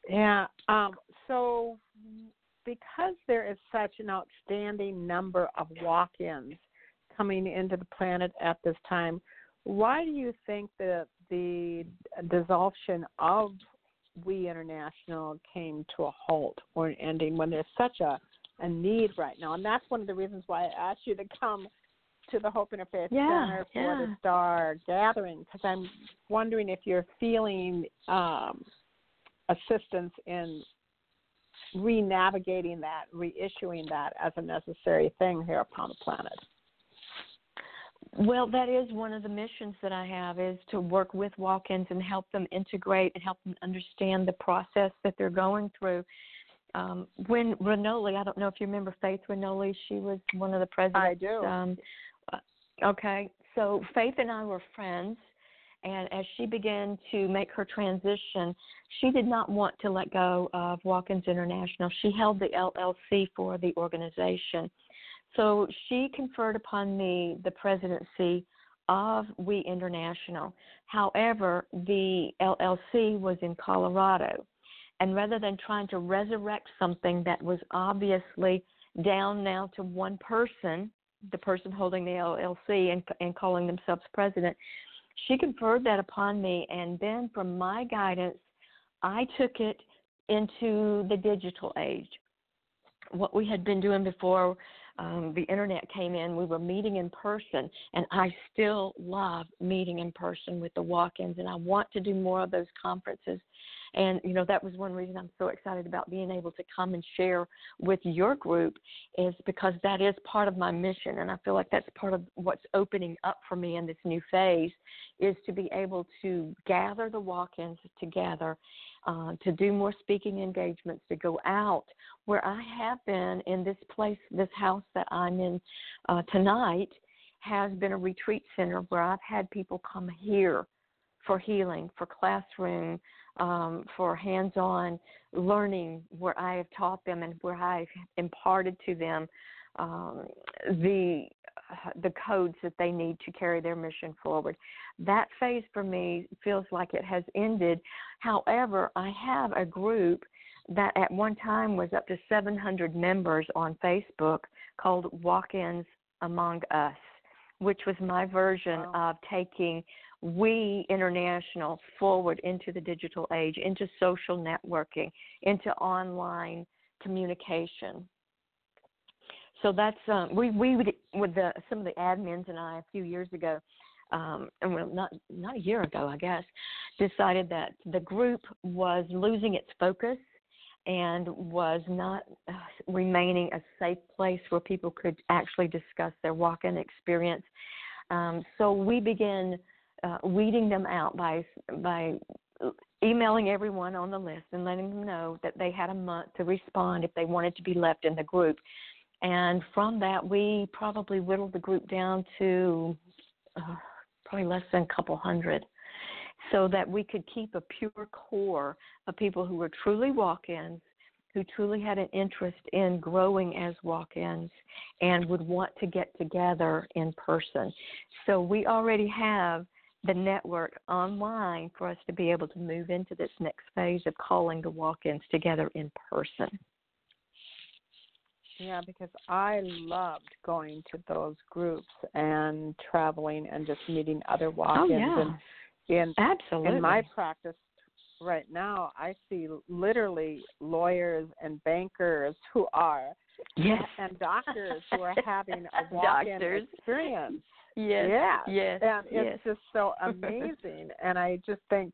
Yeah. Um. So because there is such an outstanding number of walk-ins coming into the planet at this time, why do you think that the dissolution of We International came to a halt or an ending when there's such a, a need right now? And that's one of the reasons why I asked you to come to the Hope Interfaith yeah, Center for yeah. the Star Gathering because I'm wondering if you're feeling um, assistance in re-navigating that, reissuing that as a necessary thing here upon the planet. Well, that is one of the missions that I have is to work with walk-ins and help them integrate and help them understand the process that they're going through. Um, when Ranoli, I don't know if you remember Faith Ranoli, she was one of the presidents. I do. Um, uh, okay, so Faith and I were friends, and as she began to make her transition, she did not want to let go of Walk-ins International. She held the LLC for the organization. So she conferred upon me the presidency of We International. However, the LLC was in Colorado. And rather than trying to resurrect something that was obviously down now to one person, the person holding the LLC and, and calling themselves president, she conferred that upon me. And then from my guidance, I took it into the digital age. What we had been doing before um, the internet came in, we were meeting in person, and I still love meeting in person with the walk ins, and I want to do more of those conferences. And, you know, that was one reason I'm so excited about being able to come and share with your group, is because that is part of my mission. And I feel like that's part of what's opening up for me in this new phase is to be able to gather the walk ins together uh, to do more speaking engagements, to go out where I have been in this place, this house that I'm in uh, tonight has been a retreat center where I've had people come here for healing, for classroom, um, for hands on learning where I have taught them and where I've imparted to them um, the the codes that they need to carry their mission forward. That phase for me feels like it has ended. However, I have a group that at one time was up to 700 members on Facebook called Walk Ins Among Us, which was my version wow. of taking We International forward into the digital age, into social networking, into online communication. So that's um, we we with the, some of the admins and I a few years ago um, and well, not not a year ago, I guess, decided that the group was losing its focus and was not uh, remaining a safe place where people could actually discuss their walk-in experience. Um, so we began uh, weeding them out by by emailing everyone on the list and letting them know that they had a month to respond if they wanted to be left in the group. And from that, we probably whittled the group down to uh, probably less than a couple hundred so that we could keep a pure core of people who were truly walk ins, who truly had an interest in growing as walk ins, and would want to get together in person. So we already have the network online for us to be able to move into this next phase of calling the walk ins together in person. Yeah, because I loved going to those groups and traveling and just meeting other oh, walk-ins. Oh, yeah. And in Absolutely. in my practice right now, I see literally lawyers and bankers who are yes. and doctors who are having a walk-in Doctors. experience. Yes. Yeah. Yes. And yes. it's just so amazing. and I just think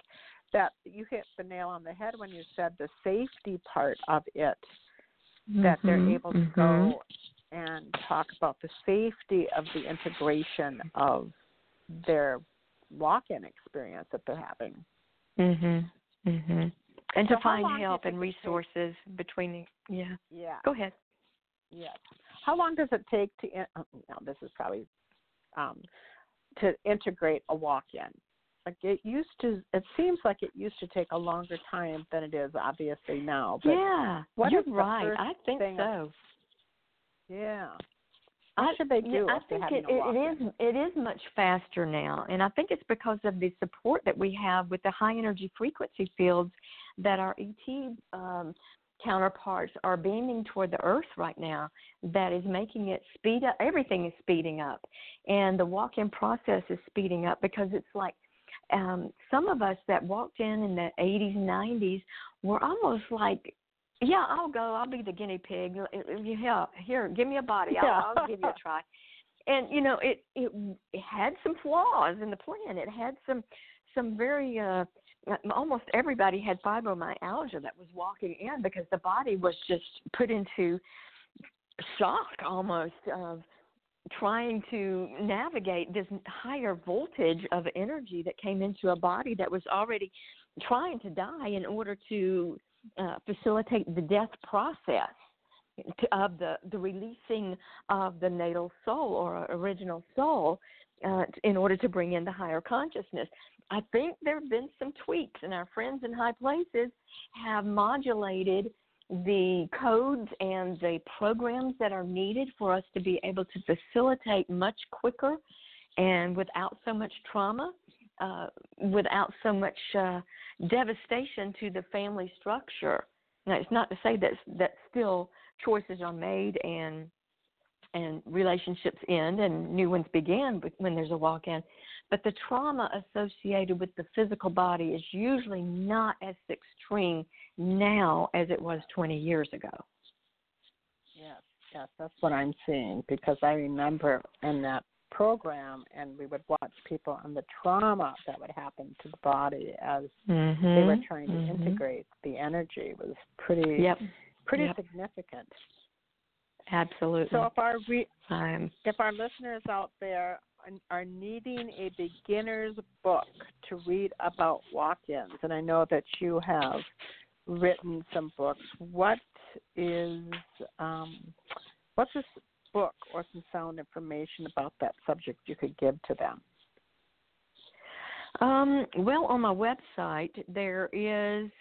that you hit the nail on the head when you said the safety part of it that they're Mhm, able to mhm. go and talk about the safety of the integration of their walk-in experience that they're having. Mhm. Mhm. And So to find long do you help and resources between the yeah. Yeah. Go ahead. Yes. How long does it take to? in- oh, No, this is probably um, to integrate a walk-in. Like it used to. It seems like it used to take a longer time than it is obviously now. But yeah. what you're right. I think so. yeah. I, What should they yeah, do I think it, it is it is much faster now, and I think it's because of the support that we have with the high energy frequency fields that our ET um, counterparts are beaming toward the Earth right now. That is making it speed up. Everything is speeding up, and the walk-in process is speeding up because it's like um, some of us that walked in in the 80s, 90s were almost like yeah, I'll go. I'll be the guinea pig. Here, here, give me a body. I'll, Yeah. I'll give you a try. And you know, it, it it had some flaws in the plan. It had some some very uh almost everybody had fibromyalgia that was walking in because the body was just put into shock almost of trying to navigate this higher voltage of energy that came into a body that was already trying to die in order to uh, facilitate the death process to, of the, the releasing of the natal soul or original soul uh, in order to bring in the higher consciousness. I think there have been some tweaks, and our friends in high places have modulated the codes and the programs that are needed for us to be able to facilitate much quicker and without so much trauma, uh, without so much uh, devastation to the family structure. Now, it's not to say that that still choices are made and and relationships end and new ones begin when there's a walk-in, but the trauma associated with the physical body is usually not as extreme now as it was 20 years ago. Yes, yes, that's what I'm seeing because I remember in that program and we would watch people and the trauma that would happen to the body as mm-hmm. they were trying to mm-hmm. integrate the energy was pretty Yep. pretty Yep. significant. Absolutely. So if our re- um, if our listeners out there are- needing a beginner's book to read about walk-ins, and I know that you have written some books, what is um, what's this book or some sound information about that subject you could give to them? Um, well, on my website, there is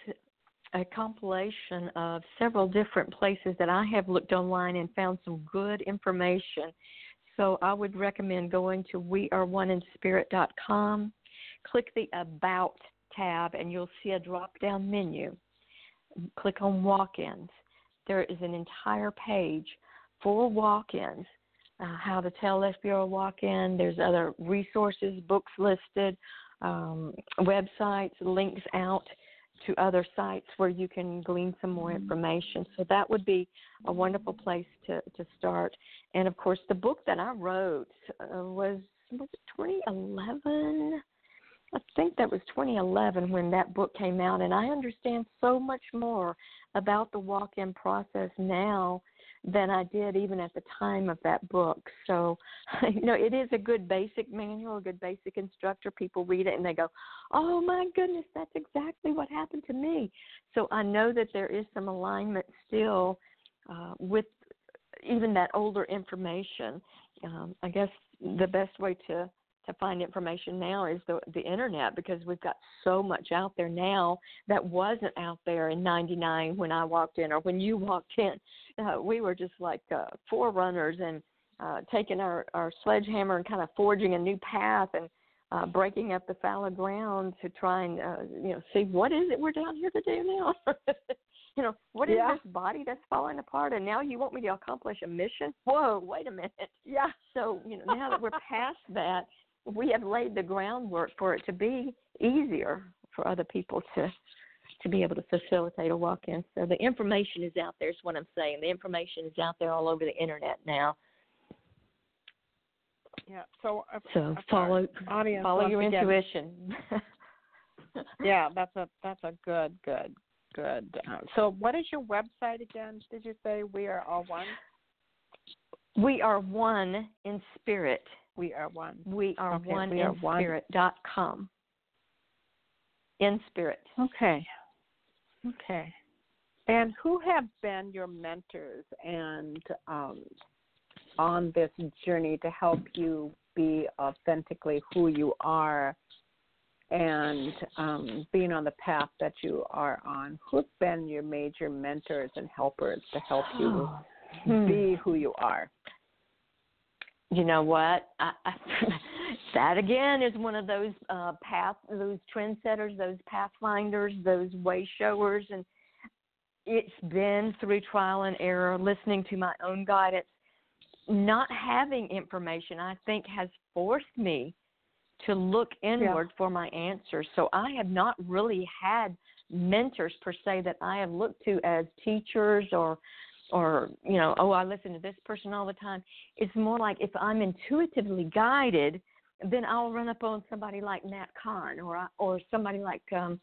a compilation of several different places that I have looked online and found some good information. So I would recommend going to weareoneinspirit.com, click the About tab, and you'll see a drop down menu. Click on walk ins. There is an entire page for walk ins. Uh, how to tell a walk in. There's other resources, books listed, um, websites, links out to other sites where you can glean some more information. So that would be a wonderful place to, to start. And of course, the book that I wrote uh, was was it 2011? I think that was 2011 when that book came out, and I understand so much more about the walk-in process now than I did even at the time of that book. So, you know, it is a good basic manual, a good basic instructor. People read it and they go, "Oh my goodness, that's exactly what happened to me." So I know that there is some alignment still uh, with even that older information. Um, I guess the best way to to find information now is the the internet because we've got so much out there now that wasn't out there in 99 when I walked in or when you walked in. Uh, we were just like uh, forerunners and uh, taking our our sledgehammer and kind of forging a new path and uh, breaking up the fallow ground to try and uh, you know see what is it we're down here to do now? You know what is yeah. this body that's falling apart? And now you want me to accomplish a mission? Whoa wait a minute. Yeah. So you know now that we're past that we have laid the groundwork for it to be easier for other people to to be able to facilitate a walk-in. So the information is out there. Is what I'm saying. The information is out there all over the internet now. Yeah. So uh, so follow audience follow your again. intuition. yeah, that's a that's a good good good. Uh, so what is your website again? Did you say we are all one? We are one in spirit. We are one. We are okay, one we in are one. spirit dot com. In spirit. Okay. Okay. And who have been your mentors and um, on this journey to help you be authentically who you are and um, being on the path that you are on? Who've been your major mentors and helpers to help you Hmm. be who you are? You know what I, I, that again is one of those uh path those trendsetters those pathfinders those way showers and it's been through trial and error listening to my own guidance not having information i think has forced me to look inward Yeah. for my answers so i have not really had mentors per se that i have looked to as teachers or or you know oh i listen to this person all the time. It's more like if i'm intuitively guided then i'll run up on somebody like nat Kahn or or somebody like um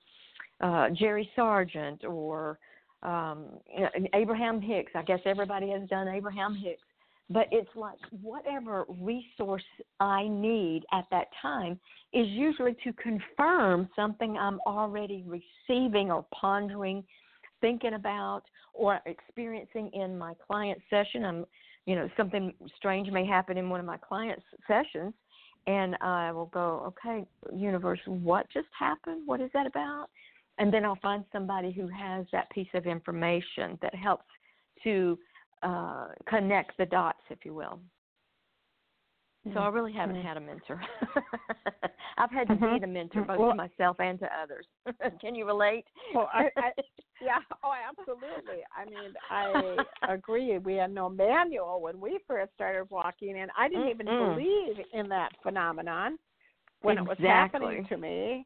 uh jerry sargent or um you know, abraham hicks. I guess everybody has done abraham hicks. But it's like whatever resource i need at that time is usually to confirm something i'm already receiving or pondering thinking about or experiencing in my client session. I'm, you know, something strange may happen in one of my clients' sessions, and I will go, okay, universe, what just happened? What is that about? And then I'll find somebody who has that piece of information that helps to uh, connect the dots, if you will. So I really haven't had a mentor. I've had to be Mhm. the mentor both Well- to myself and to others. Can you relate? Well, I, I, yeah, oh, absolutely. I mean, I agree. We had no manual when we first started walking, and I didn't even Mm-mm. believe in that phenomenon when it was happening to me.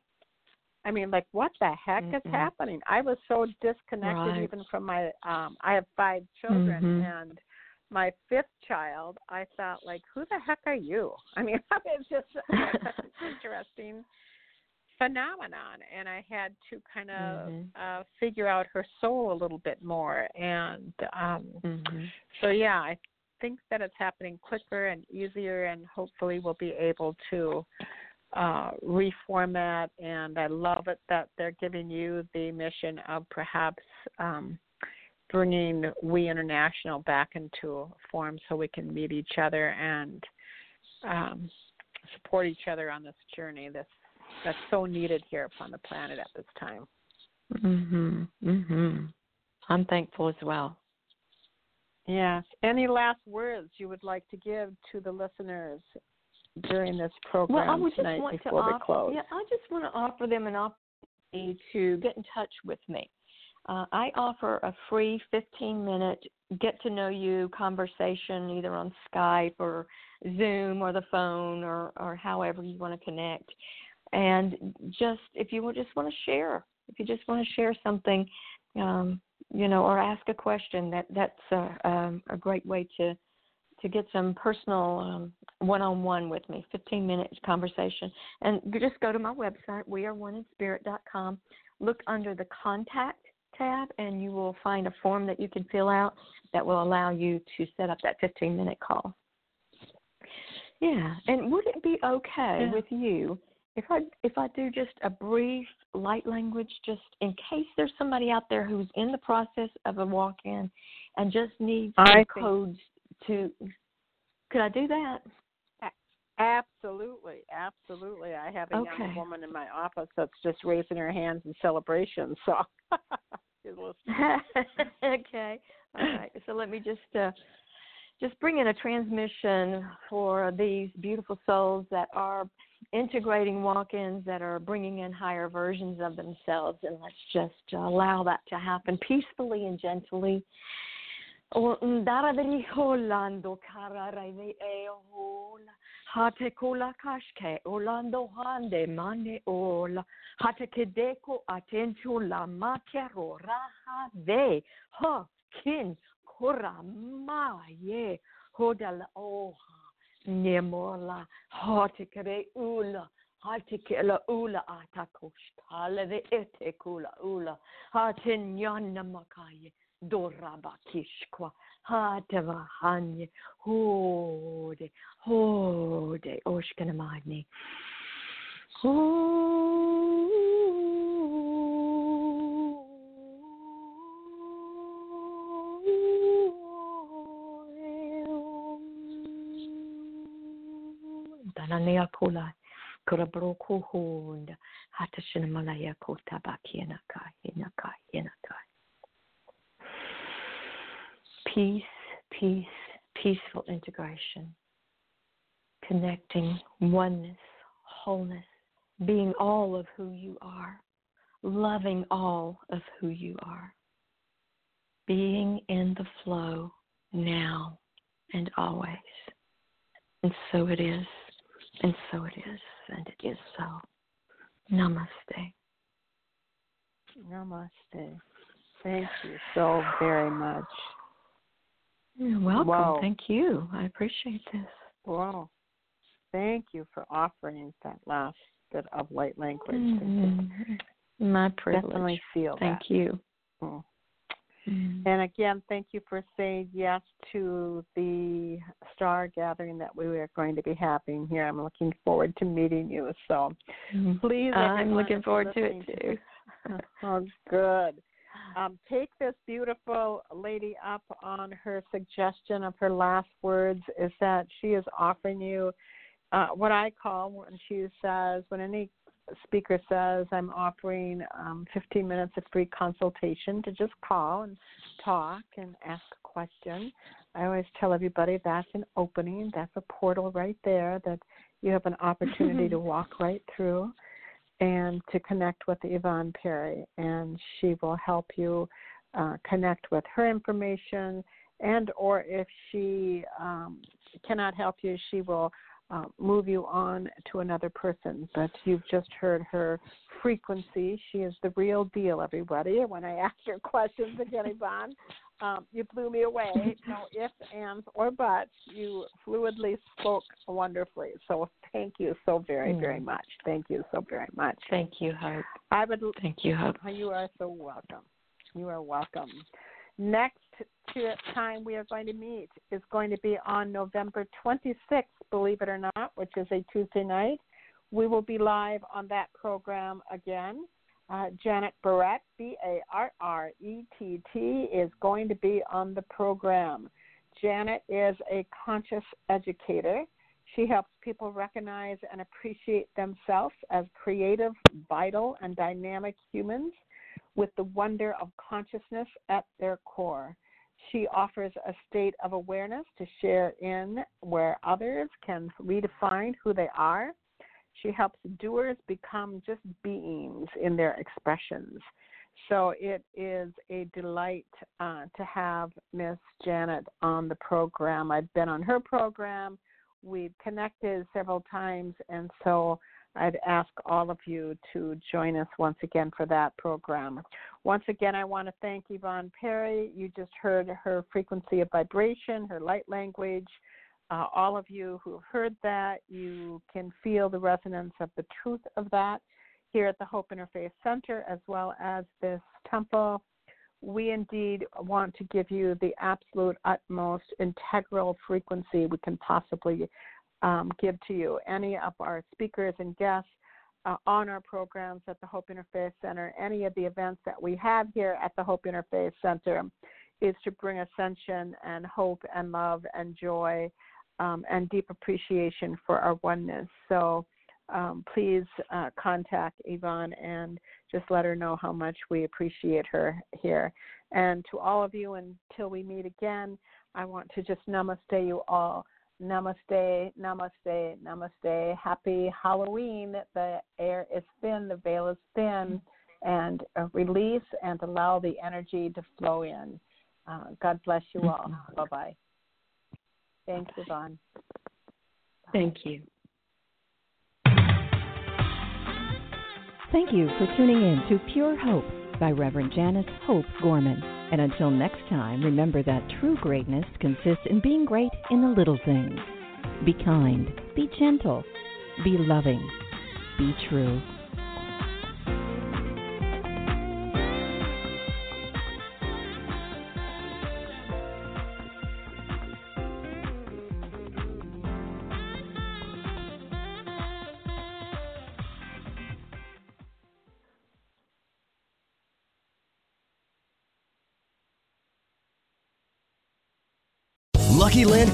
I mean, like, what the heck is Mm-mm. happening? I was so disconnected Right. even from my. um I have five children, Mhm. and my fifth child, I thought, like, who the heck are you? I mean, it's just an interesting phenomenon and i had to kind of Mhm. uh figure out her soul a little bit more and um Mhm. so yeah i think that it's happening quicker and easier and hopefully we'll be able to uh reformat and i love it that they're giving you the mission of perhaps um bringing we international back into form so we can meet each other and um support each other on this journey this that's so needed here upon the planet at this time. Mhm. Mhm. I'm thankful as well. Yes. Any last words you would like to give to the listeners during this program Well, I would just tonight want to before we close? yeah, I just want to offer them an opportunity to get in touch with me. Uh, I offer a free 15 minute get to know you conversation either on Skype or Zoom or the phone or, or however you want to connect. And just if you just want to share, if you just want to share something, um, you know, or ask a question, that that's a, um, a great way to to get some personal um, one-on-one with me, 15 minute conversation. And just go to my website, weareoneinspirit.com. Look under the contact tab, and you will find a form that you can fill out that will allow you to set up that 15-minute call. Yeah, and would it be okay Yeah. with you if I if I do just a brief light language, just in case there's somebody out there who's in the process of a walk-in and just needs some codes to? Could I do that? Absolutely, absolutely. I have a Okay. young woman in my office that's just raising her hands in celebration. So, okay. All right. So let me just uh, just bring in a transmission for these beautiful souls that are integrating walk-ins that are bringing in higher versions of themselves and let's just allow that to happen peacefully and gently O ndara veli holando karara ve e hola hate kula kashke olando hande mane ola. Hate kedeko atento la makero raha ve. Ha kin kora ma ye hodala oha nemola hate kere ula. Hate kela ula atakosh ete kula ula. Hate nyana makaye dorabakishkwa hatava hanye hode hode oshkanamani Danania kula kurabroku hunda hatashina malaya kota bakienaka hinaka hinaka peace, peace, peaceful integration, connecting oneness, wholeness, being all of who you are, loving all of who you are, being in the flow now and always. And so it is, and so it is, and it is so. Namaste. Namaste. Thank you so very much. You're welcome. Wow. Thank you. I appreciate this. Wow. Thank you for offering that last bit of light language. Mhm. My privilege. Definitely feel Thank that. you. Mm. Mm. And again, thank you for saying yes to the star gathering that we are going to be having here. I'm looking forward to meeting you. So Mhm. please, I'm looking forward to it too. oh, good. Um, take this beautiful lady up on her suggestion of her last words is that she is offering you uh, what I call when she says, when any speaker says, I'm offering um, 15 minutes of free consultation to just call and talk and ask a question. I always tell everybody that's an opening, that's a portal right there that you have an opportunity to walk right through and to connect with Yvonne Perry, and she will help you uh, connect with her information, and or if she um, cannot help you, she will uh, move you on to another person. But you've just heard her frequency. She is the real deal, everybody. When I ask her questions again, Yvonne, um, you blew me away. No ifs, ands, or buts. You fluidly spoke wonderfully. So thank you so very, very Mm. much. Thank you so very much. Thank you, Hope. I would. Thank you, Hope. You are so welcome. You are welcome. Next to time we are going to meet is going to be on November 26th, believe it or not, which is a Tuesday night. We will be live on that program again. Uh, Janet Barrett, B A R R E T T, is going to be on the program. Janet is a conscious educator. She helps people recognize and appreciate themselves as creative, vital, and dynamic humans with the wonder of consciousness at their core. She offers a state of awareness to share in where others can redefine who they are. She helps doers become just beings in their expressions. So it is a delight uh, to have Miss Janet on the program. I've been on her program. We've connected several times, and so I'd ask all of you to join us once again for that program. Once again, I want to thank Yvonne Perry. You just heard her frequency of vibration, her light language. Uh, all of you who have heard that, you can feel the resonance of the truth of that here at the Hope Interfaith Center as well as this temple. We indeed want to give you the absolute utmost integral frequency we can possibly um, give to you. Any of our speakers and guests uh, on our programs at the Hope Interfaith Center, any of the events that we have here at the Hope Interfaith Center, is to bring ascension and hope and love and joy um, and deep appreciation for our oneness. So um, please uh, contact Yvonne and just let her know how much we appreciate her here. And to all of you, until we meet again, I want to just namaste you all. Namaste, namaste, namaste. Happy Halloween. The air is thin, the veil is thin, and uh, release and allow the energy to flow in. Uh, God bless you all. Bye bye. Thanks, Yvonne. Thank you. Thank you for tuning in to Pure Hope by Reverend Janice Hope Gorman. And until next time, remember that true greatness consists in being great in the little things. Be kind, be gentle, be loving, be true.